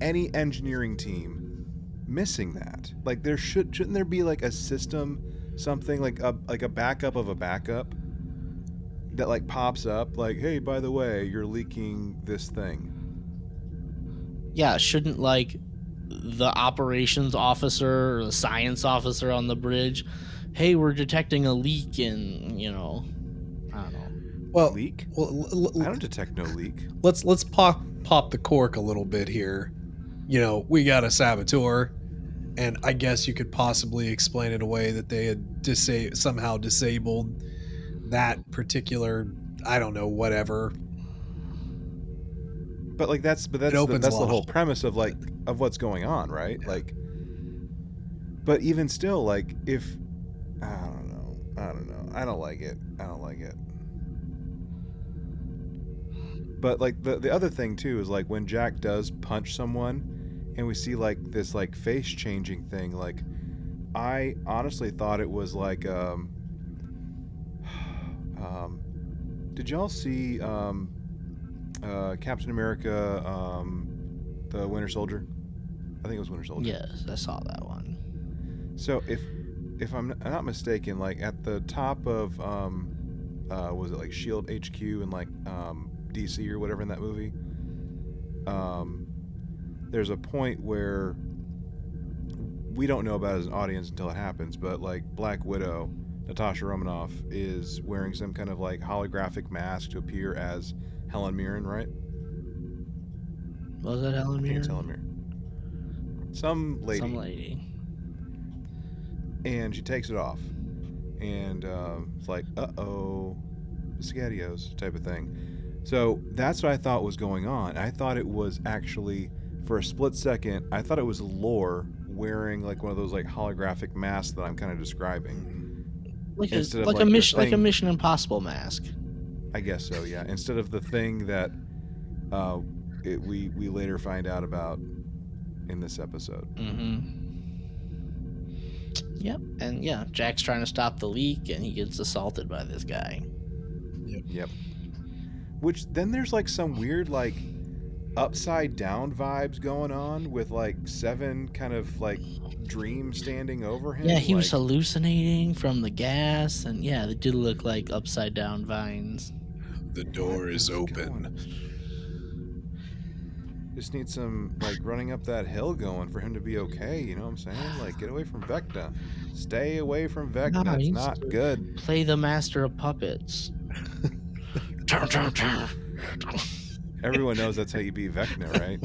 any engineering team missing that? Like, there should shouldn't there be like a system, something like a like a backup of a backup that like pops up like hey by the way you're leaking this thing yeah, shouldn't like the operations officer or the science officer on the bridge, hey, we're detecting a leak in, you know. Well, leak? well l- l- i don't detect no leak. Let's let's pop pop the cork a little bit here. You know, we got a saboteur, and I guess you could possibly explain it away that they had disa- somehow disabled that particular, I don't know, whatever. but like that's but that's the, that's the whole premise of like of what's going on right? Yeah. like but even still like if i don't know. I don't know. I don't like it. I don't like it but like the the other thing too is like when jack does punch someone and we see like this like face changing thing like i honestly thought it was like um um did y'all see um uh captain america um the winter soldier i think it was winter soldier Yes, I saw that one. so if if I'm not mistaken, like at the top of um, uh, was it like Shield HQ and like um, DC or whatever in that movie? Um, there's a point where we don't know about it as an audience until it happens, but like Black Widow, Natasha Romanoff is wearing some kind of like holographic mask to appear as Helen Mirren, right? Was that Helen I think it's Mirren? Helen Mirren. Some lady. Some lady. and she takes it off and um, it's like uh-oh spaghettios type of thing so that's what i thought was going on i thought it was actually for a split second i thought it was lore wearing like one of those like holographic masks that i'm kind of describing Like a Instead of, like, like, a the mission like a Mission Impossible mask. i guess so yeah instead of the thing that uh, it, we we later find out about in this episode Mm-hmm. Yep, and yeah, Jack's trying to stop the leak, and he gets assaulted by this guy. Yep. Yep. Which then there's like some weird like upside down vibes going on with like seven kind of like dream standing over him. Yeah, he was hallucinating from the gas, and yeah, they did look like upside down vines. The door What is is open. Just need some like running up that hill going for him to be okay. You know what I'm saying? Like get away from Vecna. Stay away from Vecna. No, it's he's- not good. Play the master of puppets. Turn, turn, turn. Everyone knows that's how you beat Vecna, right?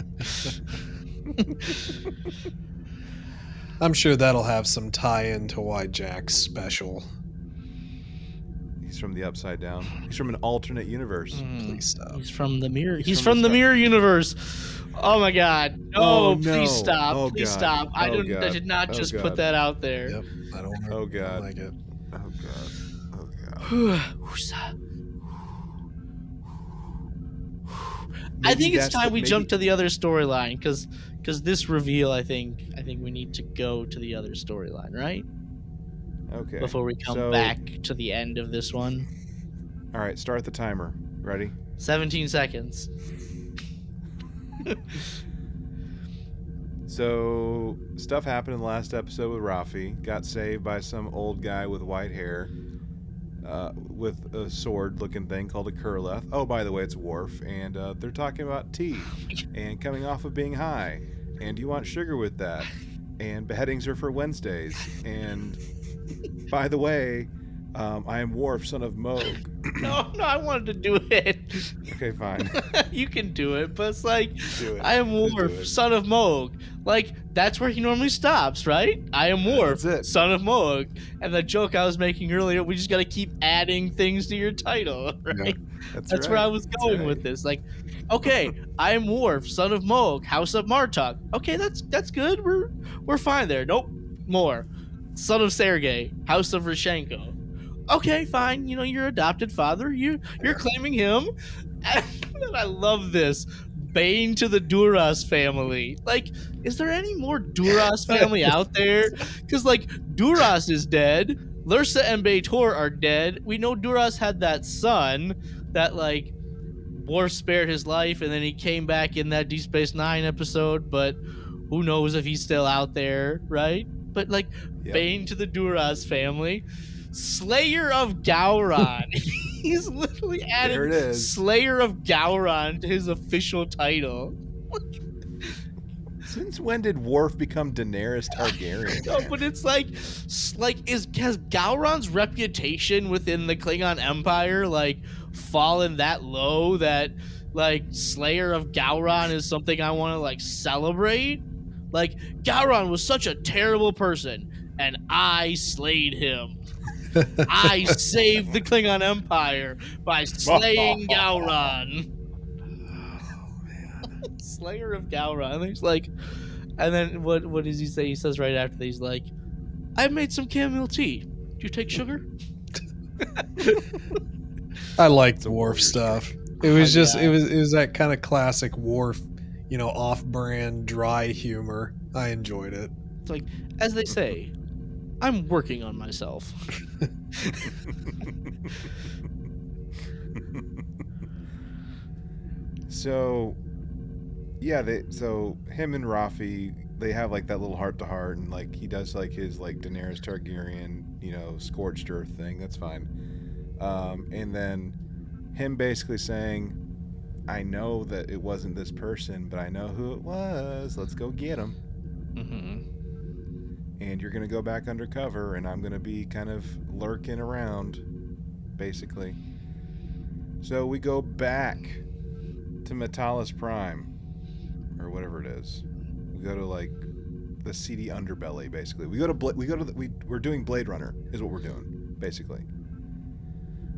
I'm sure that'll have some tie-in to why Jack's special. He's from the upside down. He's from an alternate universe. Mm, Please stop. He's from the mirror. He's He's, from from, the the mirror universe. Oh my god. No, Oh, no. please stop. Oh, please God. stop. I Oh, didn't I did not Oh, just God. put that out there. Yep. I don't know. Oh, God. I like it. Oh god. Oh god. I think it's time the- we maybe- jump to the other storyline because because this reveal I think I think we need to go to the other storyline right Okay. before we come so- back to the end of this one. All right, start the timer. Ready? 17 seconds. So stuff happened in the last episode with Raffi. Got saved by some old guy with white hair, uh, with a sword-looking thing called a Kurleth. Oh, by the way, it's Worf, and uh, they're talking about tea and coming off of being high. And you want sugar with that? And beheadings are for Wednesdays. And by the way, Um, I am Worf, son of Mogh. No, no, I wanted to do it. okay, fine. you can do it, but it's like it. I am Worf, son of Mogh. Like that's where he normally stops, right? I am Worf, son of Mogh. And the joke I was making earlier, we just got to keep adding things to your title, right? That's, That's where I was going right. with this. Like, okay, I am Worf, son of Mogh, House of Martok. Okay, that's that's good. We're we're fine there. Nope, more. Son of Sergei, House of Rozhenko. Okay, fine. You know your adopted father. You you're claiming him. And I love this. Bane to the Duras family. Like, is there any more Duras family out there? Because like Duras is dead. Lursa and B'Etor are dead. We know Duras had that son that like Worf spared his life, and then he came back in that D Space Nine episode. But who knows if he's still out there, right? But like Yep. Bane to the Duras family, Slayer of Gowron. he's literally added There it is. Slayer of Gowron to his official title. Since when did Worf become Daenerys Targaryen? No, but it's like, like is has Gowron's reputation within the Klingon Empire like fallen that low that like Slayer of Gowron is something I want to like celebrate? Like Gowron was such a terrible person, and I slayed him. I saved the Klingon Empire by slaying Gowron. Slayer of Gowron. And he's like, and then what? What does he say? He says right after that, he's like, "I made some chamomile tea. Do you take sugar?" I like the a Worf stuff. It was Oh, just yeah. it was it was that kind of classic Worf, you know, off-brand dry humor. I enjoyed it. It's like, as they say, I'm working on myself. so, yeah, they so him and Raffi they have like that little heart to heart, and like he does like his like Daenerys Targaryen, you know, scorched earth thing. That's fine. Um, and then him basically saying, "I know that it wasn't this person, but I know who it was. Let's go get him." hmm and you're gonna go back undercover, and I'm gonna be kind of lurking around, basically. So we go back to M'Talas Prime, or whatever it is. We go to like the seedy underbelly, basically. We go to Bla- we go to the, we we're doing Blade Runner, is what we're doing, basically.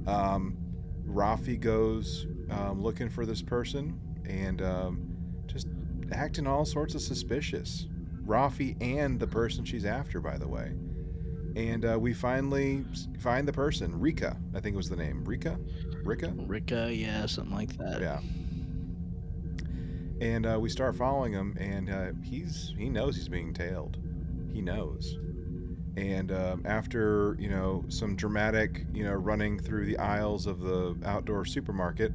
Um, Raffi goes um, looking for this person and um, just acting all sorts of suspicious. Raffi and the person she's after, by the way. And uh, we finally find the person, Rikka. I think was the name. Rikka? Rikka? Rikka, yeah, something like that. Yeah. And uh, we start following him, and uh, he's he knows he's being tailed. He knows. And um, after you know some dramatic you know running through the aisles of the outdoor supermarket,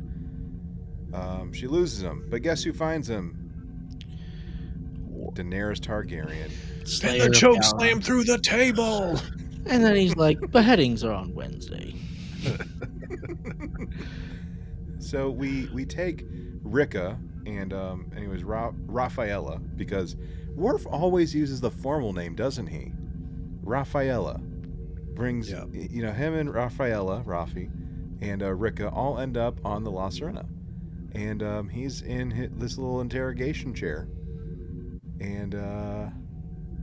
um, she loses him. But guess who finds him? Daenerys Targaryen. Slayer and the choke slam through the table. And then he's like, beheadings are on Wednesday. so we we take Rikka and um, anyways Ra- Raffaela because Worf always uses the formal name, doesn't he? Raffaela brings Yeah. you know him and Raffaela, Raffi, and uh, Rikka all end up on the La Sirena, and um, he's in hi this little interrogation chair, and uh,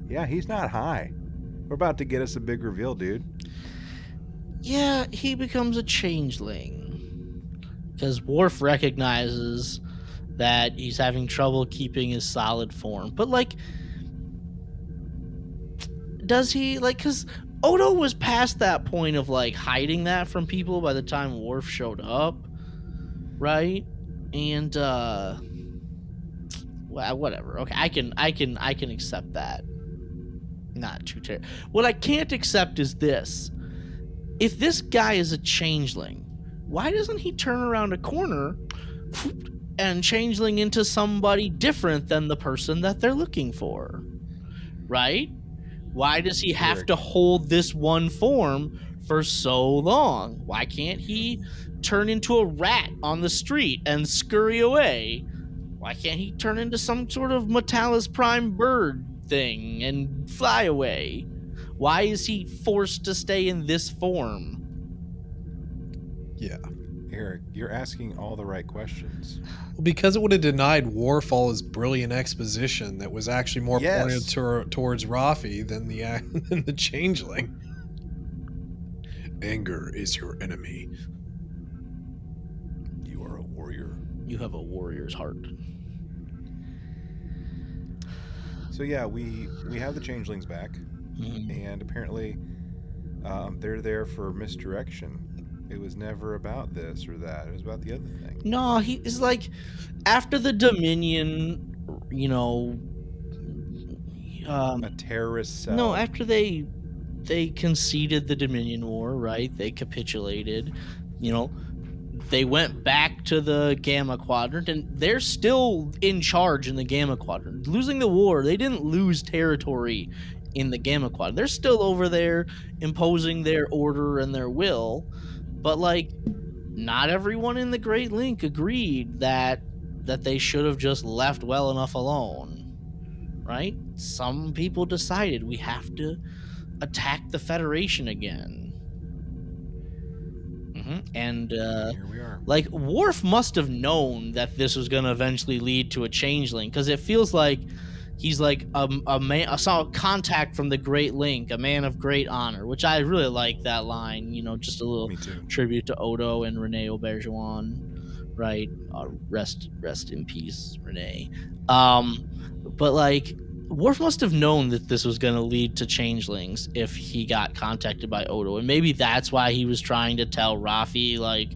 yeah, he's not high. We're about to get us a big reveal, dude. Yeah, he becomes a changeling. Because Worf recognizes that he's having trouble keeping his solid form. But, like, does he, like, because Odo was past that point of, like, hiding that from people by the time Worf showed up, right? And, uh, well, whatever. Okay, I can, I can, I can accept that. Not too terrible. What I can't accept is this if this guy is a changeling, why doesn't he turn around a corner and changeling into somebody different than the person that they're looking for? Right? Why does he have to hold this one form for so long? Why can't he turn into a rat on the street and scurry away? Why can't he turn into some sort of M'Talas Prime bird thing and fly away? Why is he forced to stay in this form? Yeah. Eric, you're asking all the right questions. Well, because it would have denied Worf all his brilliant exposition that was actually more Yes. pointed to, towards Raffi than the ac- than the changeling. Anger is your enemy. You have a warrior's heart. So yeah, we we have the changelings back, Mhm. and apparently um, they're there for misdirection. It was never about this or that. It was about the other thing. No, he is like after the Dominion, you know. Um, A terrorist cell. no, after they they conceded the Dominion War, right? They capitulated. You know, they went back to the Gamma Quadrant, and they're still in charge in the Gamma Quadrant. Losing the war, they didn't lose territory in the Gamma Quadrant. They're still over there imposing their order and their will, but like, not everyone in the Great Link agreed that that they should have just left well enough alone, right? Some people decided we have to attack the Federation again. Hmm And uh, Here we are. like Worf must have known that this was going to eventually lead to a changeling because it feels like he's like a, a man, I saw a contact from the Great Link, a man of great honor, which I really like that line. You know, just a little tribute to Odo and Rene Auberjonois, right? Uh, rest, rest in peace, Renee. Um, but like, Worf must have known that this was going to lead to changelings if he got contacted by Odo, and maybe that's why he was trying to tell Raffi like,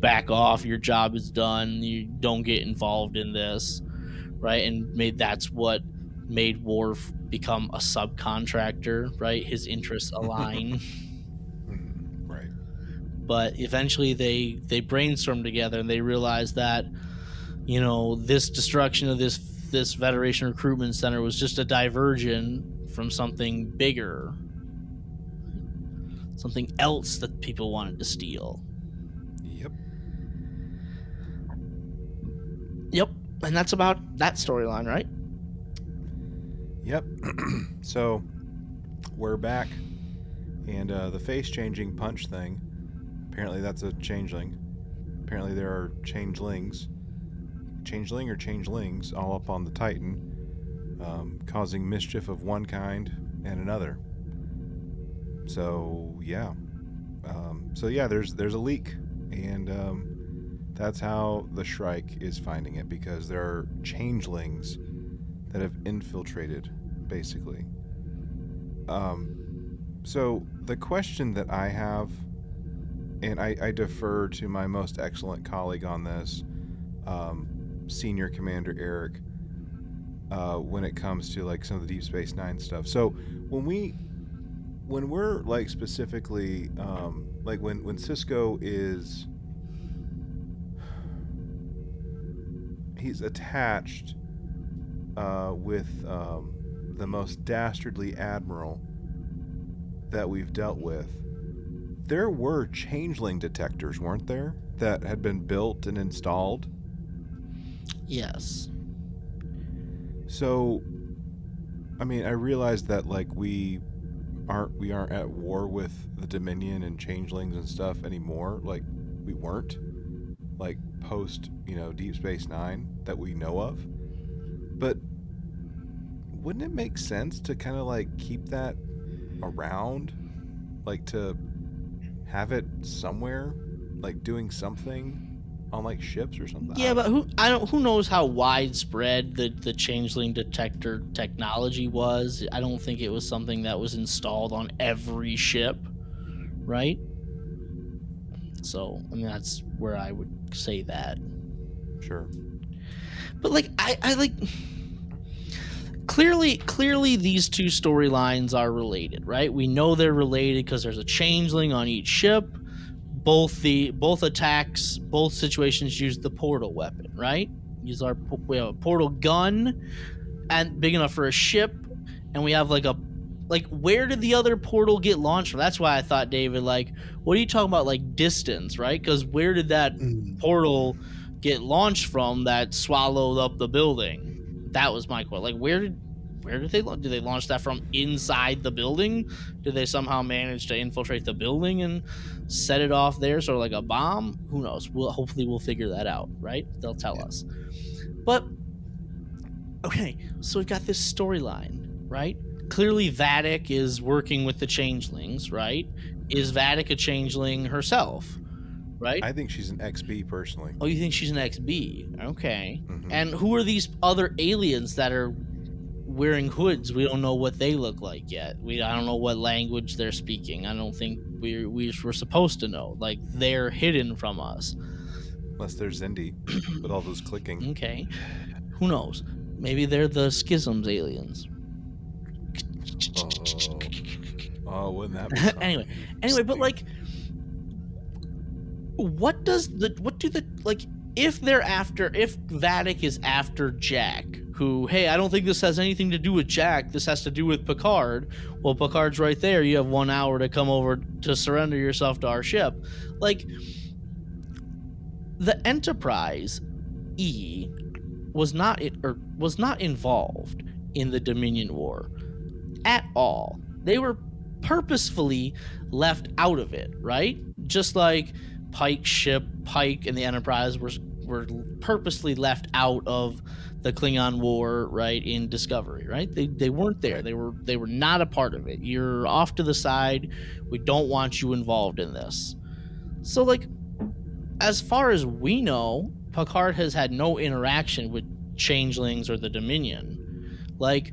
back off, your job is done, you don't get involved in this, right? And made that's what made Worf become a subcontractor, right? His interests align. Right. but eventually they they brainstorm together and they realize that you know this destruction of this this Federation recruitment center was just a diversion from something bigger something else that people wanted to steal Yep. yep and that's about that storyline right Yep. so we're back, and uh, the face changing punch thing. Apparently, that's a changeling. Apparently, there are changelings, changeling or changelings, all up on the Titan, um, causing mischief of one kind and another. So yeah, um, so yeah, there's there's a leak, and um, that's how the Shrike is finding it because there are changelings that have infiltrated, basically. Um, so the question that I have, and I, I defer to my most excellent colleague on this, um, Senior Commander Eric, uh, when it comes to like some of the Deep Space Nine stuff. So when we, when we're like specifically, um, like when when Sisko is, he's attached uh, with um, the most dastardly admiral that we've dealt with, there were changeling detectors, weren't there, that had been built and installed? Yes. So, I mean, I realize that like we aren't we aren't at war with the Dominion and changelings and stuff anymore. Like we weren't, like post you know Deep Space Nine that we know of. But wouldn't it make sense to kind of like keep that around, like to have it somewhere, like doing something on like ships or something? Yeah but who i don't who knows how widespread the the changeling detector technology was. I don't think it was something that was installed on every ship right? So i mean that's where i would say that. Sure. but like i i like clearly clearly these two storylines are related right? We know they're related because there's a changeling on each ship both the both attacks both situations use the portal weapon right use our we have a portal gun and big enough for a ship and we have like a like where did the other portal get launched from that's why i thought david like what are you talking about like distance right because where did that Mm. portal get launched from that swallowed up the building? That was my question. Like, where did where did they launch? Did they launch that from inside the building? Did they somehow manage to infiltrate the building and set it off there, sort of like a bomb? Who knows? We'll hopefully we'll figure that out, right? They'll tell Yeah. us. But okay, so we've got this storyline, right? Clearly, Vadic is working with the changelings, right? Is Vadic a changeling herself, right? I think she's an XB personally. oh, you think she's an XB? Okay. Mhm. And who are these other aliens that are wearing hoods? We don't know what they look like yet. We I don't know what language they're speaking. I don't think we we were supposed to know. Like they're hidden from us. Unless they're Xindi with all those clicking. Okay. Who knows? Maybe they're the schisms aliens. Oh, oh wouldn't that be anyway, anyway, but like, what does the what do the like if they're after if Vadic is after Jack, who hey, I don't think this has anything to do with Jack. This has to do with Picard. Well, Picard's right there. You have one hour to come over to surrender yourself to our ship. Like the Enterprise E was not it or was not involved in the Dominion War at all. They were purposefully left out of it, right? Just like Pike's ship, Pike and the Enterprise were were purposely left out of the Klingon War, right? In Discovery, right? They they weren't there. They were they were not a part of it. You're off to the side. We don't want you involved in this. So like as far as we know, Picard has had no interaction with changelings or the Dominion. Like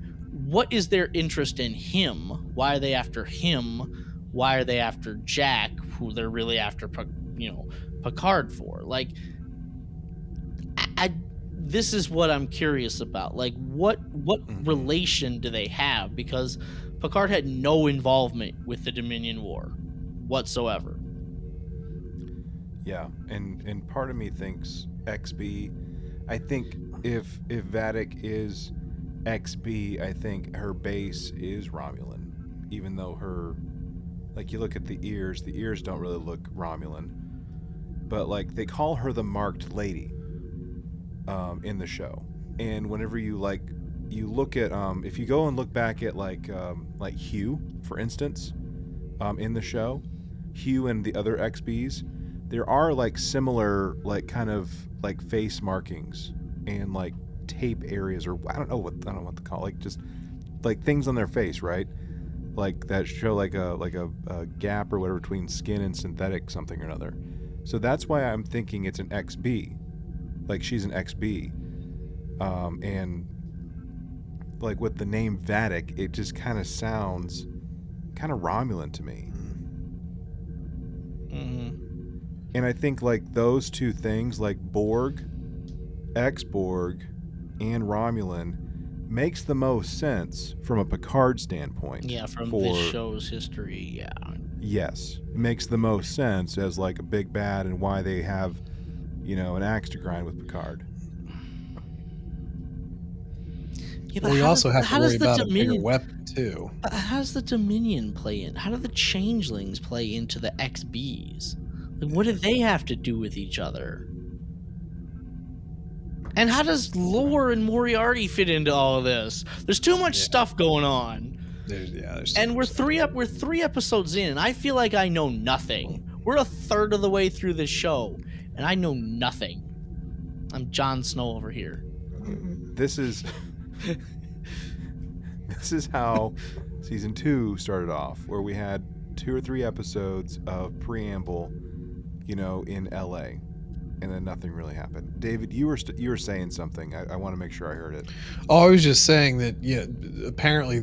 what is their interest in him? Why are they after him? Why are they after Jack, who they're really after, you know, Picard for? Like, I, I this is what I'm curious about. Like, what what Mhm. relation do they have? Because Picard had no involvement with the Dominion War whatsoever. Yeah, and and part of me thinks XB. I think if if Vadic is XB, I think her base is Romulan, even though her like you look at the ears, the ears don't really look Romulan, but like they call her the marked lady um, in the show, and whenever you like you look at um, if you go and look back at like um, like Hugh, for instance, um, in the show, Hugh and the other XBs there are like similar like kind of like face markings and like tape areas or I don't know what I don't know what to call like just like things on their face, right? Like that show like a like a, a gap or whatever between skin and synthetic something or another. So that's why I'm thinking it's an XB, like she's an XB, um, and like with the name Vadic, it just kind of sounds kind of Romulan to me. Mm-hmm. And I think like those two things, like Borg, ex Borg, and Romulan, makes the most sense from a Picard standpoint. Yeah, from for, this show's history, yeah. Yes, it makes the most sense as like a big bad and why they have, you know, an axe to grind with Picard. Yeah, Well, we also does- have to worry the about a bigger weapon too. But how does the Dominion play in? How do the changelings play into the XBs? Like, what do they have to do with each other? And how does lore and Moriarty fit into all of this? There's too much Yeah. stuff going on, There's, yeah, there's and we're three up. We're three episodes in, and I feel like I know nothing. We're a third of the way through this show, and I know nothing. I'm Jon Snow over here. This is this is how season two started off, where we had two or three episodes of preamble, you know, in L.A. And then nothing really happened. David, you were st- you were saying something. I, I want to make sure I heard it. Oh, I was just saying that. Yeah, apparently,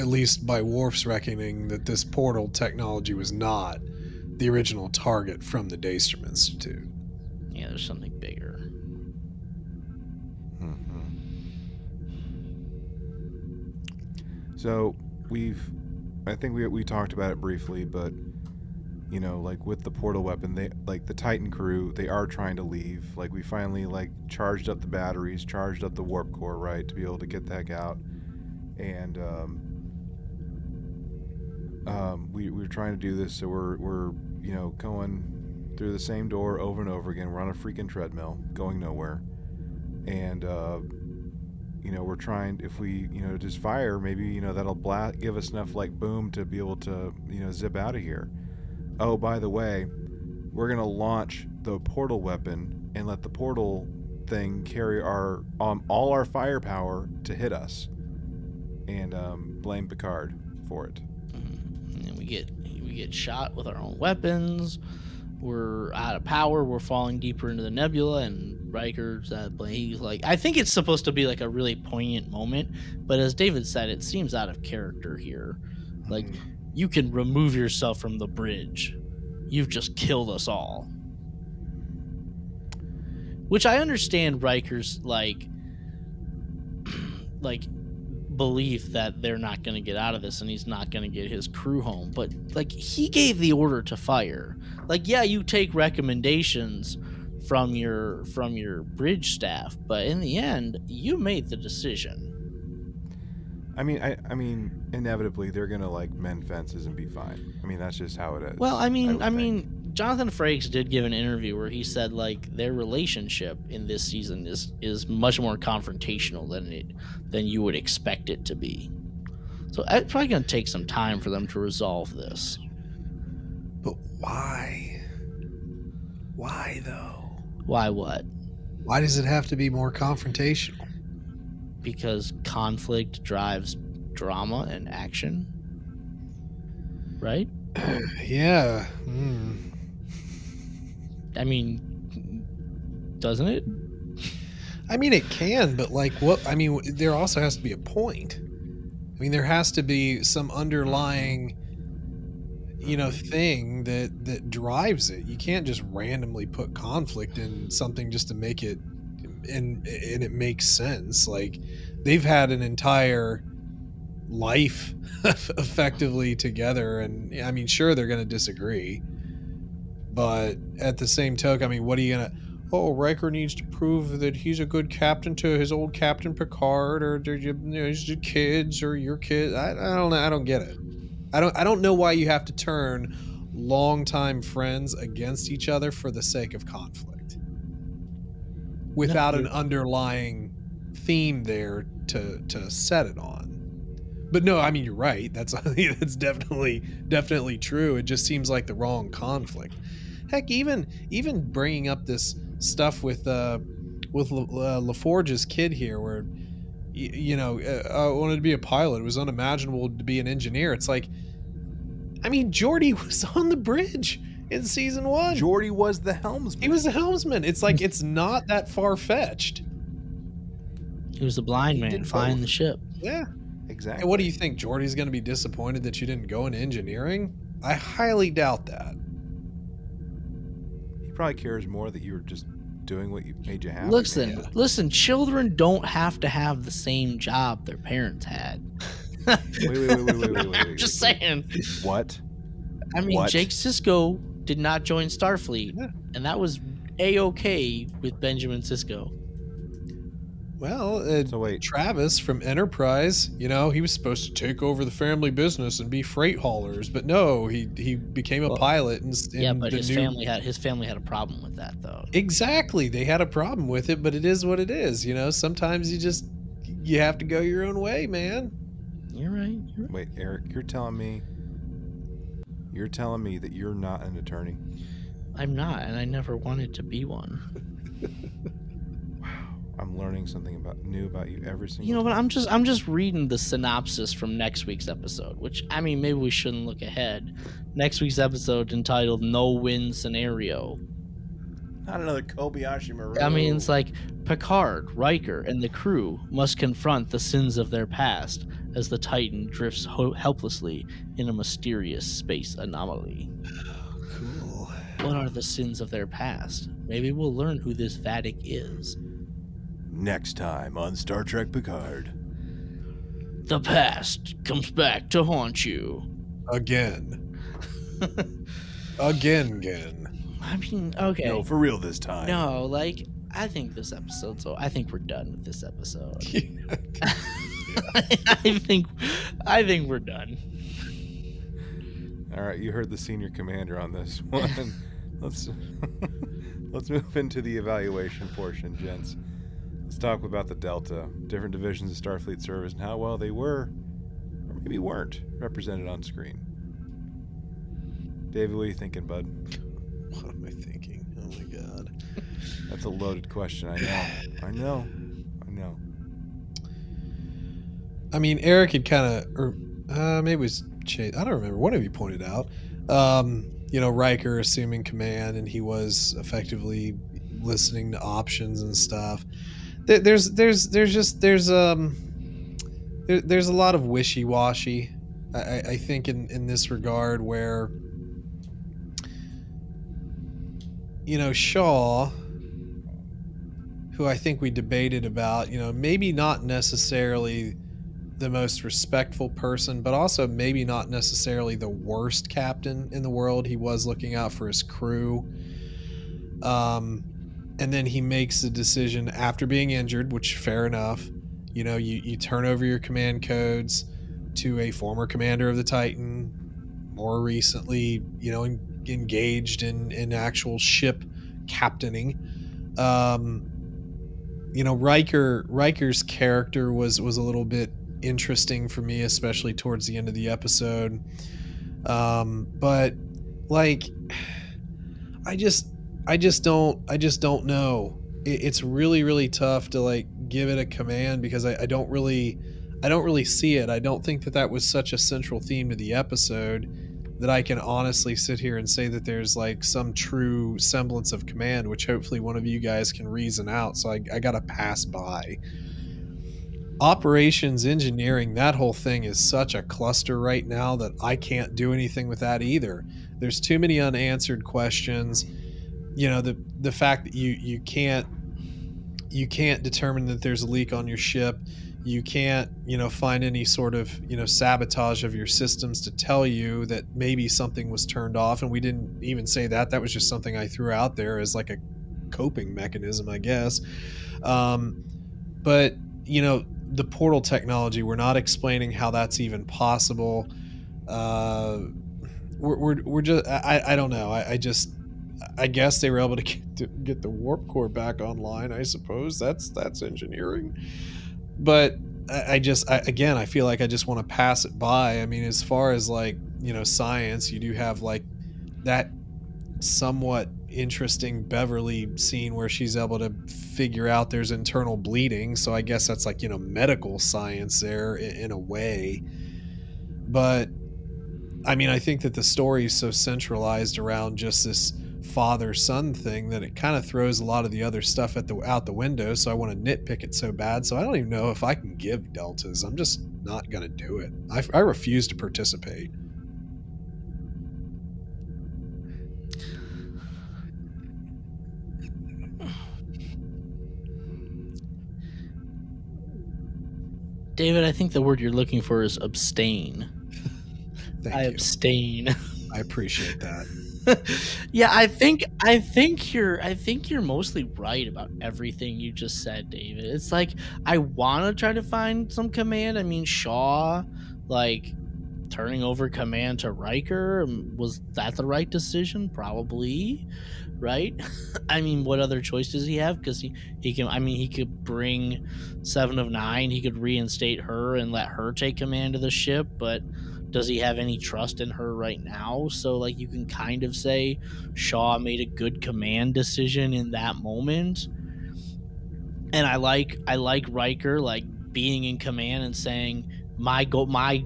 at least by Worf's reckoning, that this portal technology was not the original target from the Daystrom Institute. Yeah, there's something bigger. Mm-hmm. So we've, I think we we talked about it briefly, but you know, like with the portal weapon, they like the Titan crew, they are trying to leave. Like we finally like charged up the batteries, charged up the warp core, right, to be able to get the heck out, and um, um, we we we're trying to do this, so we're we're you know going through the same door over and over again. We're on a freaking treadmill, going nowhere, and uh, you know we're trying if we you know just fire maybe you know that'll give us enough like boom to be able to you know zip out of here. Oh by the way we're gonna launch the portal weapon and let the portal thing carry our um, all our firepower to hit us. And um, blame picard for it. And then we get we get shot with our own weapons we're out of power we're falling deeper into the nebula and Riker's he's like I think it's supposed to be like a really poignant moment but as David said it seems out of character here. Like Mhm. you can remove yourself from the bridge. You've just killed us all. Which I understand Riker's like like belief that they're not going to get out of this and he's not going to get his crew home but like he gave the order to fire like yeah you take recommendations from your from your bridge staff but in the end you made the decision I mean, I, I mean, inevitably they're gonna like mend fences and be fine. I mean, that's just how it is. well i mean i, think. mean jonathan frakes did give an interview where he said like their relationship in this season is is much more confrontational than it than you would expect it to be so it's probably going to take some time for them to resolve this But why? Why though? why what Why does it have to be more confrontational? because conflict drives drama and action right yeah. Mm. i mean doesn't it I mean, it can, but like, what? I mean, there also has to be a point. I mean, there has to be some underlying, you know, mm-hmm. thing that that drives it. You can't just randomly put conflict in something just to make it, and and it makes sense. Like, they've had an entire life effectively together, and I mean, sure, they're going to disagree, but at the same token, I mean, what are you gonna? oh, Riker needs to prove that he's a good captain to his old Captain Picard, or you know, his kids or your kids. I, I don't know. I don't get it. I don't. I don't know why you have to turn longtime friends against each other for the sake of conflict, without an underlying theme there to to set it on. But no, I mean you're right. That's that's definitely definitely true. It just seems like the wrong conflict. Heck, even even bringing up this stuff with uh with La, uh, La Forge's kid here, where y- you know uh, I wanted to be a pilot. It was unimaginable to be an engineer. It's like, I mean, Geordi was on the bridge in season one. Geordi was the helmsman. he was the helmsman. It's like it's not that far fetched. he was the blind He man did flying both. the ship Yeah. exactly. And what do you think? Geordi's going to be disappointed that you didn't go into engineering? I highly doubt that. He probably cares more that you were just doing what you made you happy. listen yeah. listen children don't have to have the same job their parents had Wait, wait, wait, wait, wait, wait, wait, I'm just saying What? I mean, What? Jake Sisko did not join Starfleet, Yeah. and that was a okay with Benjamin Sisko. Well, uh, So wait. Travis from Enterprise, you know, he was supposed to take over the family business and be freight haulers, but no, he he became a Well, pilot. And, s- yeah, but his new- family had his family had a problem with that though. Exactly, they had a problem with it, but it is what it is. You know, sometimes you just you have to go your own way, man. You're right. You're right. Wait, Eric, you're telling me you're telling me that you're not an attorney? I'm not, and I never wanted to be one. I'm learning something about new about you every single You know, but. I'm just I'm just reading the synopsis from next week's episode, which I mean, maybe we shouldn't look ahead. Next week's episode entitled "No Win Scenario." Not another Kobayashi Maru. I mean, it's like Picard, Riker, and the crew must confront the sins of their past as the Titan drifts ho- helplessly in a mysterious space anomaly. Cool. What are the sins of their past? Maybe we'll learn who this Vadic is. Next time on Star Trek Picard. The past comes back to haunt you. Again. Again, again. I mean, okay. No, for real this time. No, like I think this episode. So I think we're done with this episode. I think, I think we're done. All right, you heard the senior commander on this one. let's let's move into the evaluation portion, gents. Let's talk about the Delta, different divisions of Starfleet service, and how well they were, or maybe weren't, represented on screen. David, what are you thinking, bud? What am I thinking? Oh my god. That's a loaded question. I know. I know. I know. I mean, Eric had kind of, or uh, maybe it was Chase. I don't remember. One of you pointed out, um, you know, Riker assuming command, and he was effectively listening to options and stuff. There, there's, there's, there's just there's um, there, there's a lot of wishy washy. I, I I think in in this regard where, you know, Shaw. Who I think we debated about, you know, maybe not necessarily the most respectful person, but also maybe not necessarily the worst captain in the world. He was looking out for his crew. Um, and then he makes a decision after being injured, which fair enough. You know, you, you turn over your command codes to a former commander of the Titan, more recently, you know, en- engaged in, in actual ship captaining. Um, you know, Riker Riker's character was was a little bit interesting for me, especially towards the end of the episode. Um, but like, I just, I just don't, I just don't know. It, it's really, really tough to like give it a command because I, I don't really, I don't really see it. I don't think that that was such a central theme to the episode that I can honestly sit here and say that there's like some true semblance of command, which hopefully one of you guys can reason out. So I, I got to pass by operations engineering that whole thing is such a cluster right now that i can't do anything with that either there's too many unanswered questions you know the the fact that you you can't you can't determine that there's a leak on your ship. You can't you know find any sort of you know sabotage of your systems to tell you that maybe something was turned off. And we didn't even say that. That was just something i threw out there as like a coping mechanism i guess. Um, but you know the portal technology we're not explaining how that's even possible. Uh we're, we're, we're just I, I don't know. I, I just i guess they were able to get, to get the warp core back online i suppose that's that's engineering but i, I just I, again i feel like i just want to pass it by i mean as far as like you know science you do have like that somewhat interesting Beverly scene where she's able to figure out there's internal bleeding. So I guess that's like, you know, medical science there in, in a way. But I mean, I think that the story is so centralized around just this father son thing that it kind of throws a lot of the other stuff at the out the window. So I want to nitpick it so bad. So I don't even know if I can give deltas. I'm just not going to do it. I, I refuse to participate. David, I think the word you're looking for is abstain. Thank I you. abstain. I appreciate that. yeah, I think I think you're I think you're mostly right about everything you just said, David. It's like I want to try to find some command. I mean, Shaw, like turning over command to Riker, um, was that the right decision? Probably, right? I mean, what other choice does he have? Because he he can. I mean, he could bring Seven of Nine. He could reinstate her and let her take command of the ship, but does he have any trust in her right now? So like you can kind of say Shaw made a good command decision in that moment. And I like I like Riker like being in command and saying my go my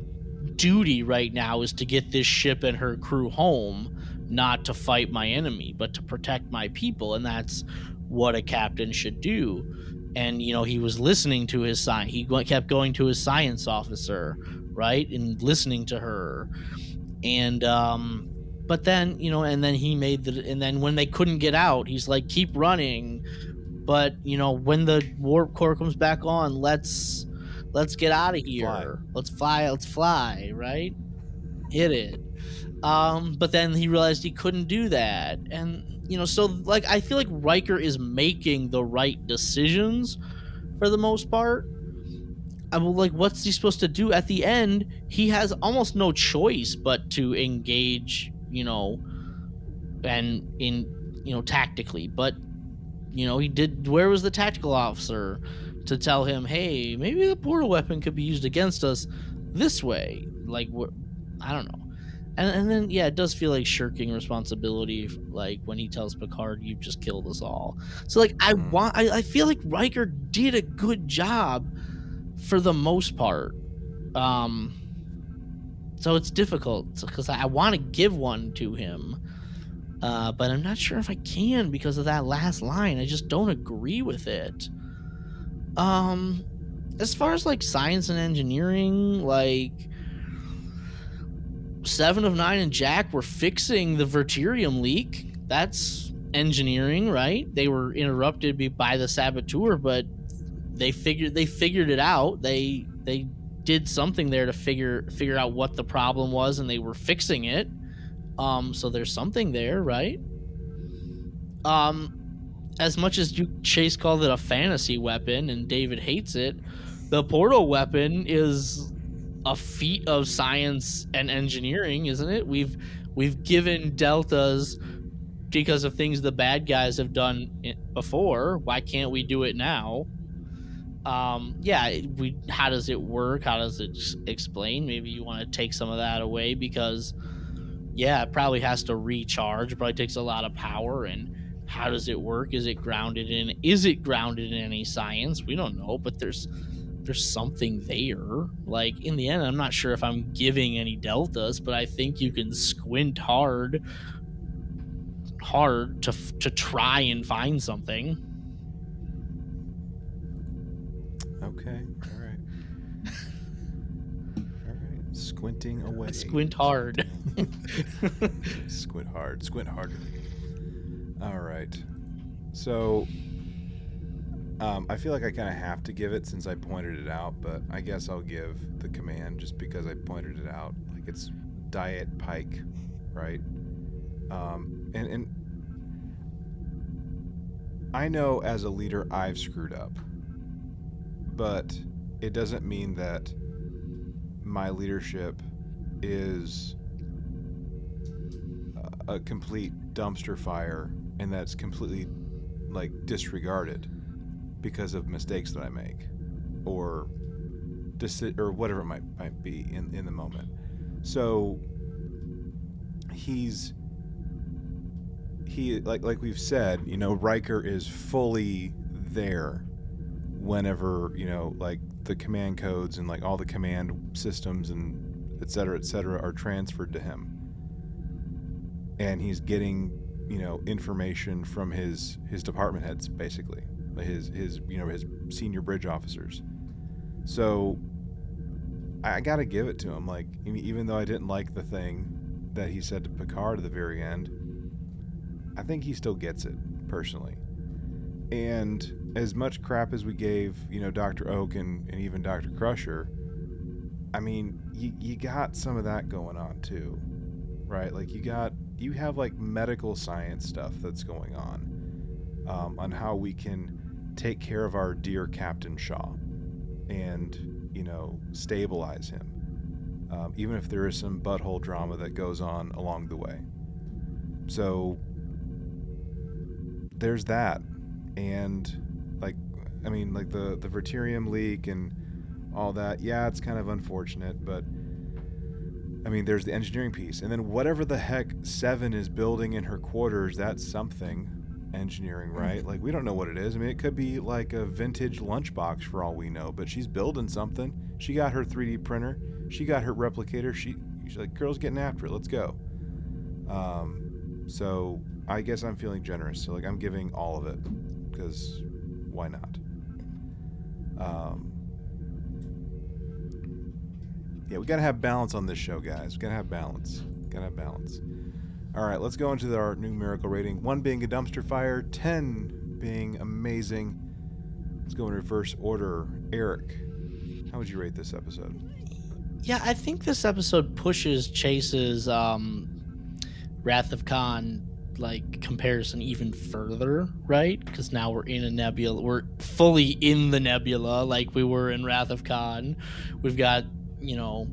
duty right now is to get this ship and her crew home, not to fight my enemy, but to protect my people and that's what a captain should do. And you know, he was listening to his sign He kept going to his science officer right and listening to her. And um but then you know and then he made the and then when they couldn't get out he's like keep running. But you know when the warp core comes back on let's let's get out of here. Fly. let's fly let's fly right? Hit it. Um but then he realized he couldn't do that. And you know so like i feel like Riker is making the right decisions for the most part I'm like, what's he supposed to do at the end? He has almost no choice but to engage, you know, and in you know tactically. But You know, he did. Where was the tactical officer to tell him, hey, maybe the portal weapon could be used against us this way? Like, what? I don't know. And, and then yeah, it does feel like shirking responsibility, like when he tells Picard, "You've just killed us all." So like, I Hmm. want, I, I feel like Riker did a good job for the most part. Um, so it's difficult because I, want to give one to him, uh, but I'm not sure if I can because of that last line. I just don't agree with it. Um, as far as like science and engineering, like Seven of Nine and Jack were fixing the Verterium leak. That's engineering, right? They were interrupted by the saboteur, but they figured they figured it out. They they did something there to figure figure out what the problem was, and they were fixing it. Um, so there's something there, right? Um, as much as you Chase called it a fantasy weapon, and David hates it, the portal weapon is a feat of science and engineering, isn't it? We've we've given deltas because of things the bad guys have done before. Why can't we do it now? Um, yeah, we. How does it work? How does it explain? Maybe you want to take some of that away because, yeah, it probably has to recharge. It probably takes a lot of power. And how does it work? Is it grounded in? Is it grounded in any science? We don't know, but there's there's something there. Like in the end, I'm not sure if I'm giving any deltas, but I think you can squint hard, hard to to try and find something. Okay. All right. All right. Squinting away. Squint hard. Squint hard. Squint harder. All right. So, um, I feel like I kind of have to give it since I pointed it out, but I guess I'll give the command just because I pointed it out. Like it's Diet Pike, right? Um, and and I know as a leader I've screwed up, but it doesn't mean that my leadership is a- complete dumpster fire and that's completely like disregarded because of mistakes that I make or deci- or whatever it might might be in in the moment. So he's he like like we've said, you know, Riker is fully there whenever, you know, like the command codes and like all the command systems and et cetera, et cetera are transferred to him. And he's getting, you know, information from his his department heads basically. His his you know, his senior bridge officers. So I, I got to give it to him like even though I didn't like the thing that he said to Picard at the very end, I think he still gets it personally. And as much crap as we gave, you know, Dr. Ohk and, and even Dr. Crusher, I mean, you, you got some of that going on too, right? Like you got, you have like medical science stuff that's going on, um, on how we can take care of our dear Captain Shaw and, you know, stabilize him, um, even if there is some butthole drama that goes on along the way. So there's that and i mean like the the verterium leak and all that yeah it's kind of unfortunate but i mean there's the engineering piece. And then whatever the heck seven is building in her quarters that's something engineering right? Like we don't know what it is. I mean it could be like a vintage lunchbox for all we know but she's building something. She got her 3d printer. She got her replicator. She she's like girl's getting after it. Let's go. Um so I guess I'm feeling generous. So like I'm giving all of it because why not? Um, yeah, we gotta have balance on this show, guys. We gotta have balance. Gotta have balance. All right, let's go into our numerical rating. One being a dumpster fire, ten being amazing. Let's go in reverse order. Eric, how would you rate this episode? Yeah, I think this episode pushes Chase's um, Wrath of Khan like comparison even further, right? Because now we're in a nebula. We're fully in the nebula, like we were in Wrath of Khan. We've got, you know,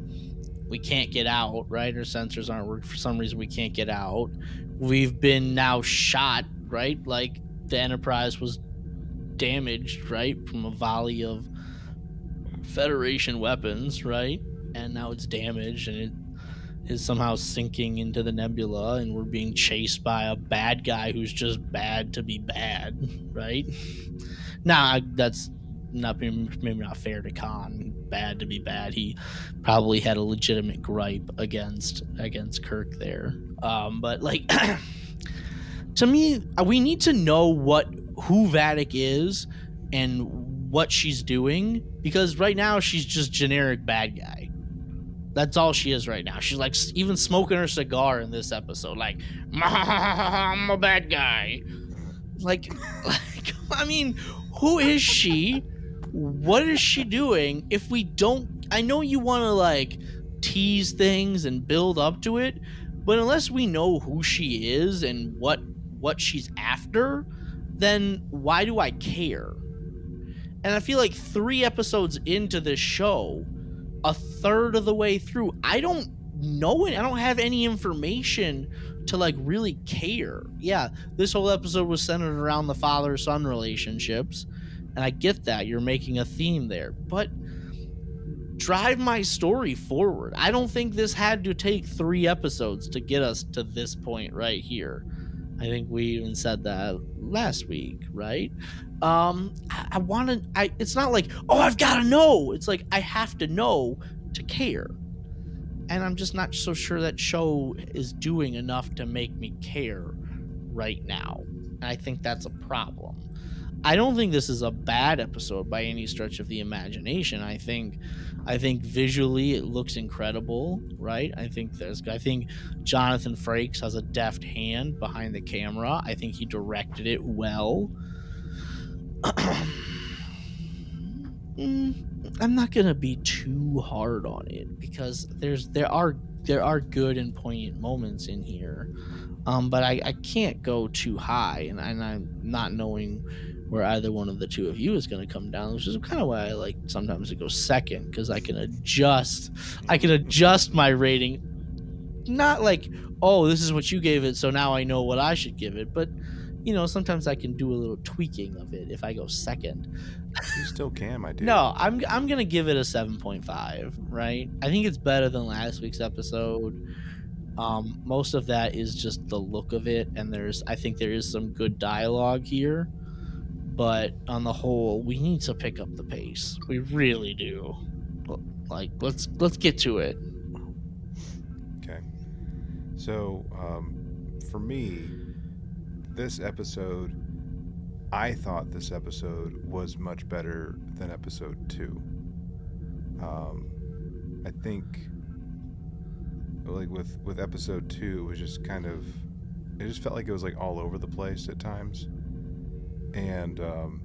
we can't get out, right? Our sensors aren't working for some reason. We can't get out. We've been now shot, right? Like the Enterprise was damaged, right, from a volley of Federation weapons, right? And now it's damaged and it is somehow sinking into the nebula and we're being chased by a bad guy who's just bad to be bad, right? Nah, that's not maybe not fair to Khan. Bad to be bad. He probably had a legitimate gripe against against Kirk there. Um, but like to me, we need to know what who Vadic is and what she's doing because right now she's just generic bad guy. That's all she is right now. She's like even smoking her cigar in this episode. Like, I'm a bad guy. Like, like I mean, who is she? What is she doing? If we don't, I know you want to like tease things and build up to it, but unless we know who she is and what what she's after, then why do I care? And I feel like three episodes into this show, a third of the way through, I don't know it. I don't have any information to like really care. Yeah, this whole episode was centered around the father son relationships. And I get that you're making a theme there, but drive my story forward. I don't think this had to take three episodes to get us to this point right here. I think we even said that last week, right? Um, I, I want to. I. It's not like oh, I've got to know. It's like I have to know to care, and I'm just not so sure that show is doing enough to make me care right now. And I think that's a problem. I don't think this is a bad episode by any stretch of the imagination. I think I think visually it looks incredible, right? I think there's I think Jonathan Frakes has a deft hand behind the camera. I think he directed it well. Mm, I'm not gonna be too hard on it because there's there are there are good and poignant moments in here, um, but I, I can't go too high, and, and I'm not knowing where either one of the two of you is going to come down, which is kind of why I like sometimes to go second because I can adjust. I can adjust my rating, not like oh this is what you gave it, so now I know what I should give it, but you know sometimes I can do a little tweaking of it if I go second. You still can, my dude. no, I'm I'm gonna give it a seven point five. Right, I think it's better than last week's episode. Um, most of that is just the look of it, and there's I think there is some good dialogue here but on the whole, we need to pick up the pace. We really do. Like, let's let's get to it. Okay. So, um, for me, this episode, I thought this episode was much better than episode two. Um, I think, like with with episode two, it was just kind of, it just felt like it was like all over the place at times and um,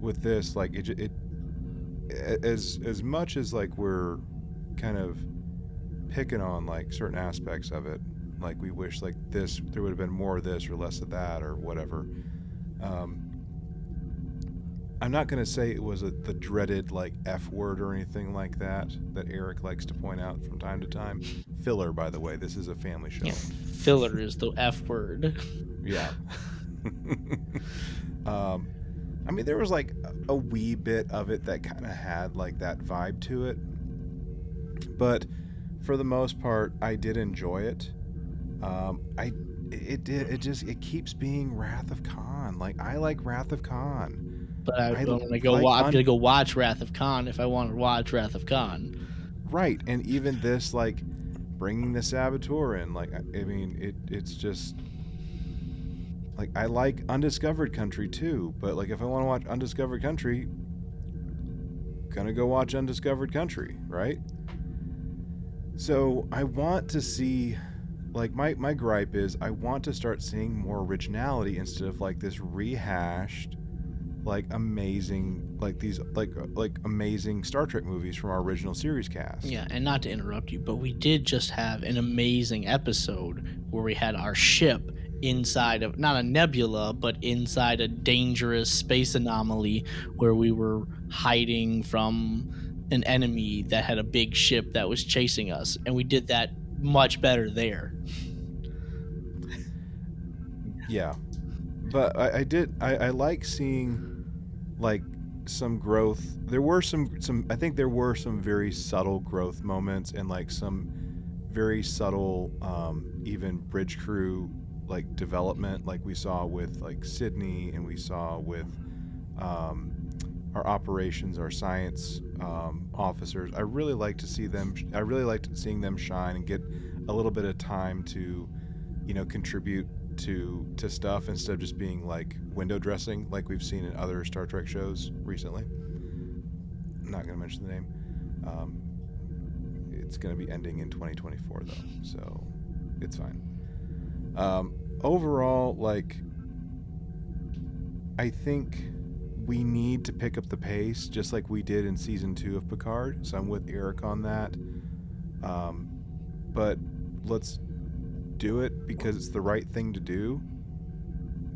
with this, like it, it, as as much as like we're kind of picking on like certain aspects of it, like we wish like this there would have been more of this or less of that or whatever. Um, I'm not going to say it was a, the dreaded like F word or anything like that that Eric likes to point out from time to time. Filler, by the way, this is a family show. Yeah, filler is the F word. Yeah. um, I mean, there was like a, wee bit of it that kind of had like that vibe to it, but for the most part, I did enjoy it. Um, I it did it just it keeps being Wrath of Khan. Like I like Wrath of Khan. But I, I want to go. Like, wa- I'm gonna go watch Wrath of Khan if I want to watch Wrath of Khan. Right, and even this like bringing the saboteur in, like I, I mean, it it's just like I like Undiscovered Country too, but like if I want to watch Undiscovered Country, gonna go watch Undiscovered Country, right? So I want to see like my my gripe is I want to start seeing more originality instead of like this rehashed like amazing like these like uh, like amazing Star Trek movies from our original series cast. Yeah, and not to interrupt you, but we did just have an amazing episode where we had our ship inside of not a nebula, but inside a dangerous space anomaly where we were hiding from an enemy that had a big ship that was chasing us, and we did that much better there. Yeah, but I, I did. I, I like seeing like some growth. There were some some. I think there were some very subtle growth moments and like some very subtle, um, even bridge crew like development, like we saw with like Sydney and we saw with um, our operations, our science um, officers. I really like to see them. I really liked seeing them shine and get a little bit of time to, you know, contribute to to stuff instead of just being like window dressing like we've seen in other Star Trek shows recently. I'm not going to mention the name. Um, it's going to be ending in 2024 though, so it's fine. Um, overall, like, I think we need to pick up the pace just like we did in season two of Picard. So I'm with Eric on that. Um, but let's do it because it's the right thing to do,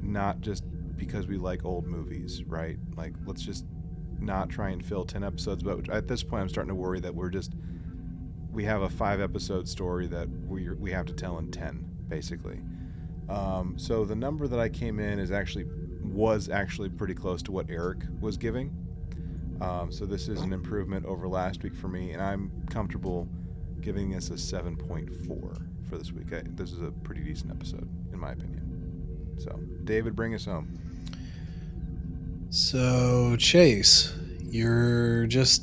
not just because we like old movies, right? Like, let's just not try and fill 10 episodes. But at this point, I'm starting to worry that we're just, we have a five episode story that we, we have to tell in 10, basically. Um, so the number that I came in is actually was actually pretty close to what Eric was giving. Um, so this is an improvement over last week for me, and I'm comfortable giving this a 7.4 for this week. I, this is a pretty decent episode, in my opinion. So, David, bring us home. So, Chase, you're just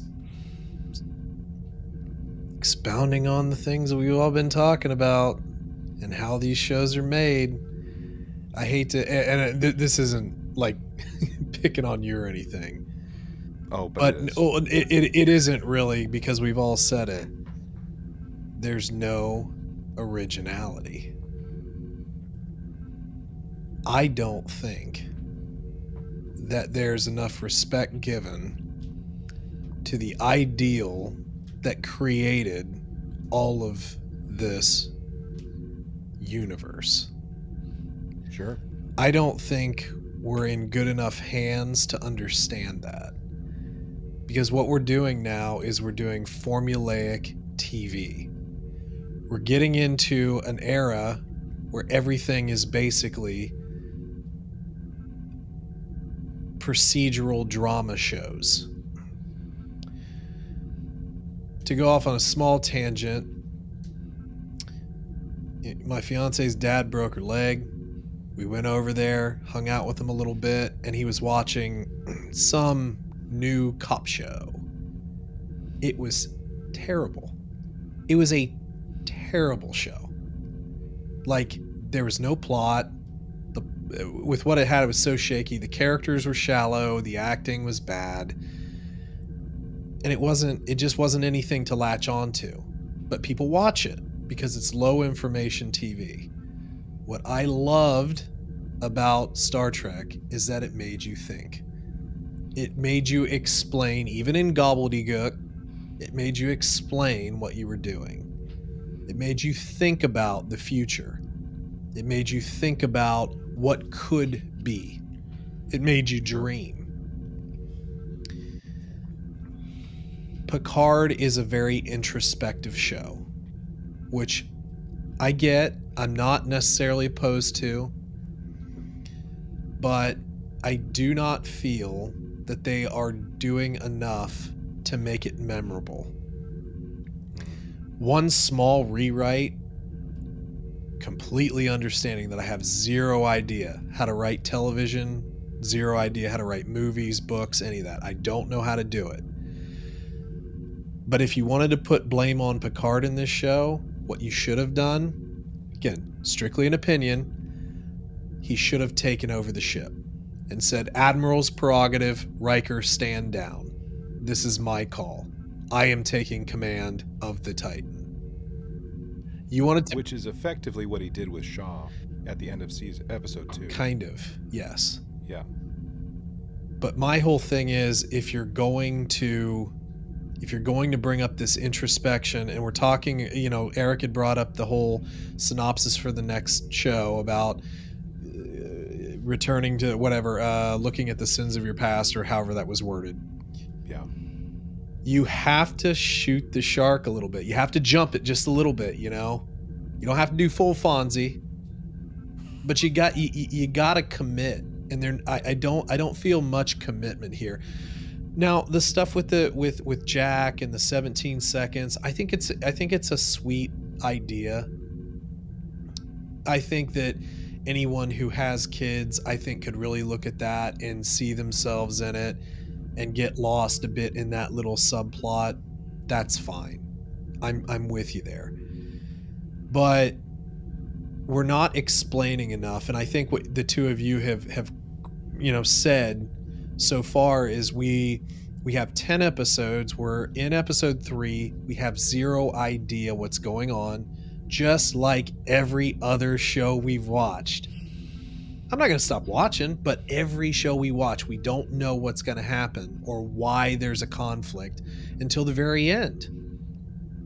expounding on the things that we've all been talking about and how these shows are made. I hate to, and uh, this isn't like picking on you or anything. Oh, but, but it, oh, it, it, it isn't really because we've all said it. There's no originality. I don't think that there's enough respect given to the ideal that created all of this universe. Sure. I don't think we're in good enough hands to understand that. Because what we're doing now is we're doing formulaic TV. We're getting into an era where everything is basically procedural drama shows. To go off on a small tangent, my fiance's dad broke her leg. We went over there, hung out with him a little bit, and he was watching some new cop show. It was terrible. It was a terrible show. Like there was no plot. The with what it had, it was so shaky. The characters were shallow. The acting was bad, and it wasn't. It just wasn't anything to latch onto. But people watch it because it's low information TV. What I loved about Star Trek is that it made you think. It made you explain, even in gobbledygook, it made you explain what you were doing. It made you think about the future. It made you think about what could be. It made you dream. Picard is a very introspective show which I get, I'm not necessarily opposed to, but I do not feel that they are doing enough to make it memorable. One small rewrite, completely understanding that I have zero idea how to write television, zero idea how to write movies, books, any of that. I don't know how to do it. But if you wanted to put blame on Picard in this show, what you should have done, again, strictly an opinion, he should have taken over the ship and said, Admiral's prerogative, Riker, stand down. This is my call. I am taking command of the Titan. You wanted to. Which is effectively what he did with Shaw at the end of season episode two. Kind of, yes. Yeah. But my whole thing is if you're going to if you're going to bring up this introspection and we're talking you know eric had brought up the whole synopsis for the next show about uh, returning to whatever uh, looking at the sins of your past or however that was worded. Yeah. You have to shoot the shark a little bit. You have to jump it just a little bit you know? You don't have to do full fonzie but you got you, you you gotta commit, and there I, I don't I don't feel much commitment here. Now the stuff with the with with Jack and the 17 seconds, I think it's I think it's a sweet idea. I think that anyone who has kids, I think could really look at that and see themselves in it and get lost a bit in that little subplot. That's fine. I'm I'm with you there. But we're not explaining enough and I think what the two of you have have you know said so far is we we have 10 episodes. We're in episode 3 we have zero idea what's going on just like every other show we've watched. I'm not going to stop watching but every show we watch we don't know what's going to happen or why there's a conflict until the very end.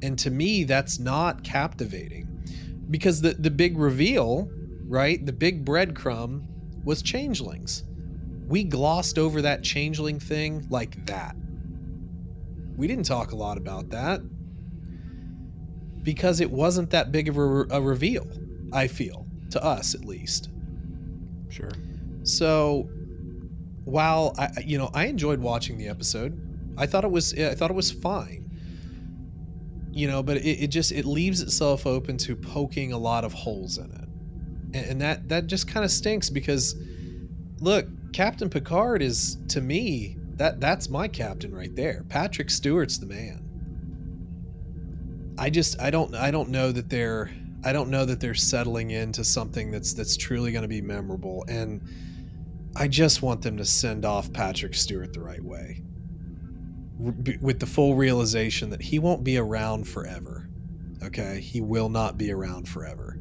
And to me that's not captivating because the the big reveal right the big breadcrumb was changelings we glossed over that changeling thing like that. We didn't talk a lot about that because it wasn't that big of a, a reveal, I feel, to us at least. Sure. So, while I, you know, I enjoyed watching the episode, I thought it was, I thought it was fine. You know, but it, it just it leaves itself open to poking a lot of holes in it, and, and that that just kind of stinks because, look, Captain Picard is to me that that's my captain right there. Patrick Stewart's the man. I just I don't I don't know that they're I don't know that they're settling into something that's that's truly going to be memorable and I just want them to send off Patrick Stewart the right way. With the full realization that he won't be around forever. Okay? He will not be around forever.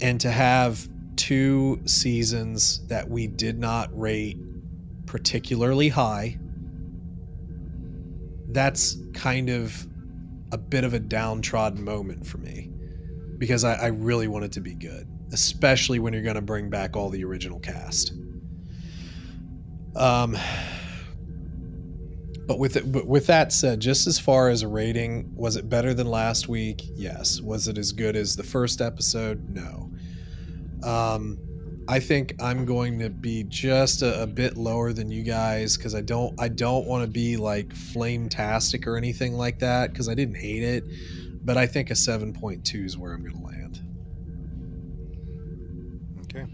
And to have two seasons that we did not rate particularly high. That's kind of a bit of a downtrodden moment for me because I, I really want it to be good, especially when you're going to bring back all the original cast. Um, but with it, but with that said, just as far as a rating, was it better than last week? Yes. Was it as good as the first episode? No. Um, I think I'm going to be just a, a bit lower than you guys because I don't I don't want to be like flame tastic or anything like that because I didn't hate it, but I think a 7.2 is where I'm going to land. Okay.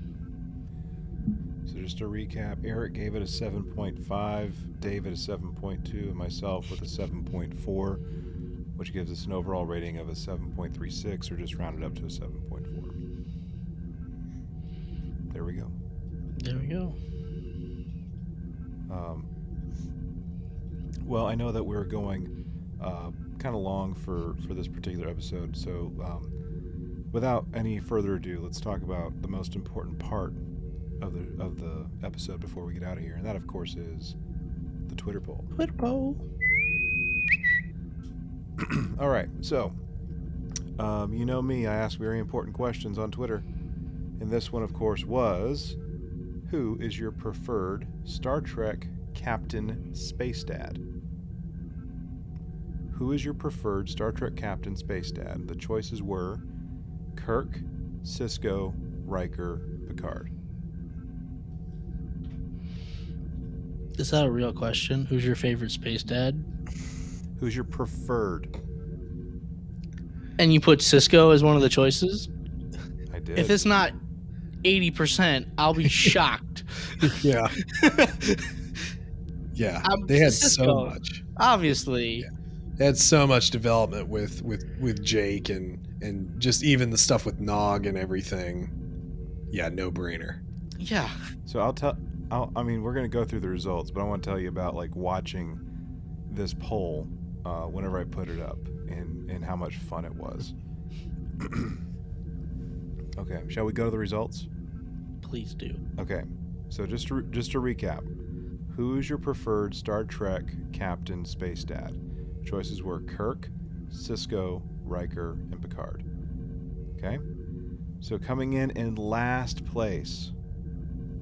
So just to recap, Eric gave it a 7.5, David a 7.2, and myself with a 7.4, which gives us an overall rating of a 7.36 or just rounded up to a 7.4. There we go. There we go. Um, well, I know that we're going uh, kind of long for, for this particular episode, so um, without any further ado, let's talk about the most important part of the of the episode before we get out of here, and that, of course, is the Twitter poll. Twitter poll. All right, so um, you know me, I ask very important questions on Twitter. And this one, of course, was Who is your preferred Star Trek Captain Space Dad? Who is your preferred Star Trek Captain Space Dad? The choices were Kirk, Sisko, Riker, Picard. Is that a real question? Who's your favorite space dad? Who's your preferred? And you put Sisko as one of the choices? I did. If it's not 80%, I'll be shocked. yeah. yeah. I'm they had so much. Obviously. They had so much development with with with Jake and and just even the stuff with Nog and everything. Yeah, no brainer. Yeah. So I'll tell. I'll, I mean, we're gonna go through the results, but I want to tell you about like watching this poll uh, whenever I put it up and and how much fun it was. okay, shall we go to the results? Please do. Okay, so just to, just to recap, who is your preferred Star Trek Captain Space Dad? Choices were Kirk, Sisko, Riker, and Picard. Okay, so coming in in last place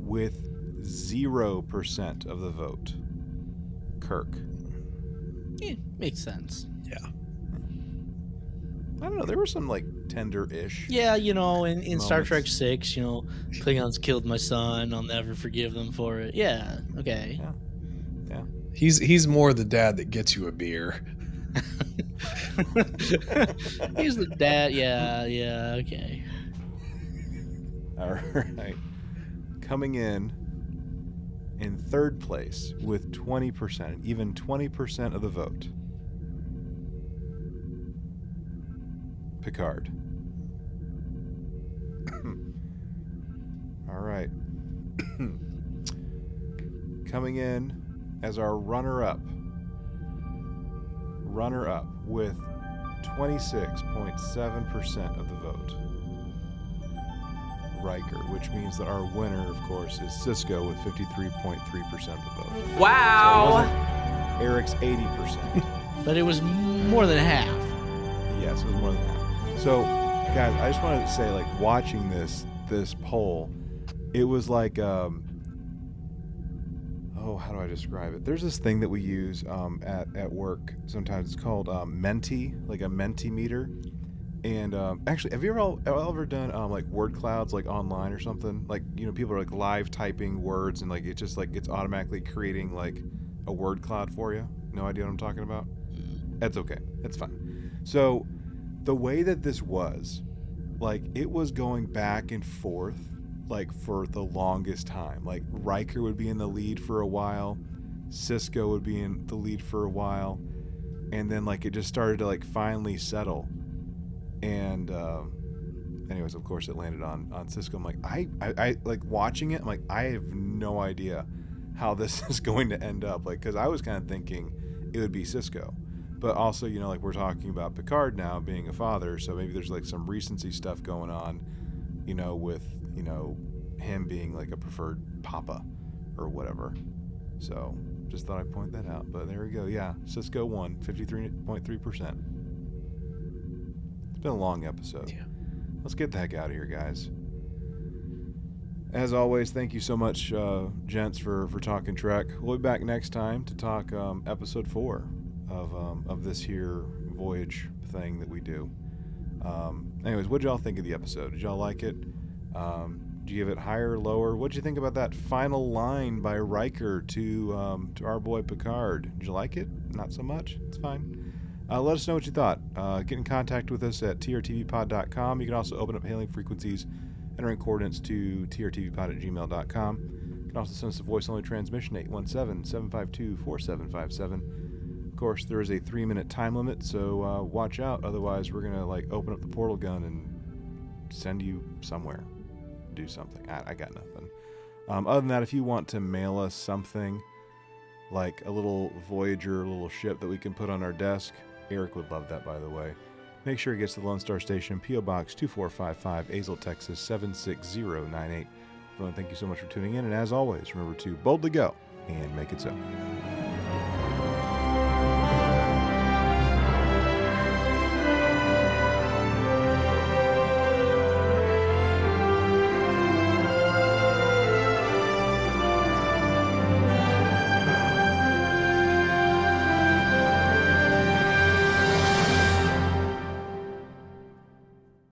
with zero percent of the vote, Kirk. Yeah, makes sense. Yeah. I don't know. There were some like tender-ish. Yeah, you know, in, in Star Trek Six, you know, Klingons killed my son. I'll never forgive them for it. Yeah, okay. Yeah. He's he's more the dad that gets you a beer. He's the dad. Yeah, yeah, okay. All right. Coming in in third place with 20%, even 20% of the vote. Picard. All right. Coming in as our runner up. Runner up with 26.7% of the vote. Riker, which means that our winner, of course, is Sisko with 53.3% of the vote. Wow. So it wasn't Eric's 80%. But it was more than half. yes, it was more than that. So, guys, I just wanted to say, like, watching this this poll, it was like, um, oh, how do I describe it? There's this thing that we use um, at at work. Sometimes it's called um, Menti, like a Mentimeter. And um, actually, have you ever all, ever done um, like word clouds like online or something? Like you know, people are like live typing words and like it just like it's automatically creating like a word cloud for you. No idea what I'm talking about. That's okay. That's fine. So the way that this was, like it was going back and forth like for the longest time. Like Riker would be in the lead for a while, Sisko would be in the lead for a while, and then like it just started to like finally settle. And um, anyways, of course, it landed on on Sisko. I'm like, I, I, I like watching it. I'm like, I have no idea how this is going to end up. Like, because I was kind of thinking it would be Sisko, but also, you know, like we're talking about Picard now being a father, so maybe there's like some recency stuff going on, you know, with you know him being like a preferred papa or whatever. So just thought I'd point that out. But there we go. Yeah, Sisko won 53.3%. It's been a long episode. Yeah. Let's get the heck out of here, guys. As always, thank you so much, uh, gents, for, for talking Trek. We'll be back next time to talk um, episode four of, um, of this here voyage thing that we do. Um, anyways, what y'all think of the episode? Did y'all like it? Um, did you give it higher or lower? What did you think about that final line by Riker to um, to our boy Picard? Did you like it? Not so much. It's fine. Uh, let us know what you thought. Uh, get in contact with us at trtvpod.com. You can also open up hailing frequencies, entering coordinates to trtvpod at gmail.com. You can also send us a voice only transmission 817 752 4757. Of course, there is a three minute time limit, so uh, watch out. Otherwise, we're to like open up the portal gun and send you somewhere. Do something. I, I got nothing. Um, other than that, if you want to mail us something, like a little Voyager, a little ship that we can put on our desk. Eric would love that, by the way. Make sure it gets to the Lone Star Station, P.O. Box 2455, Azle, Texas 76098. Everyone, thank you so much for tuning in. And as always, remember to boldly go and make it so.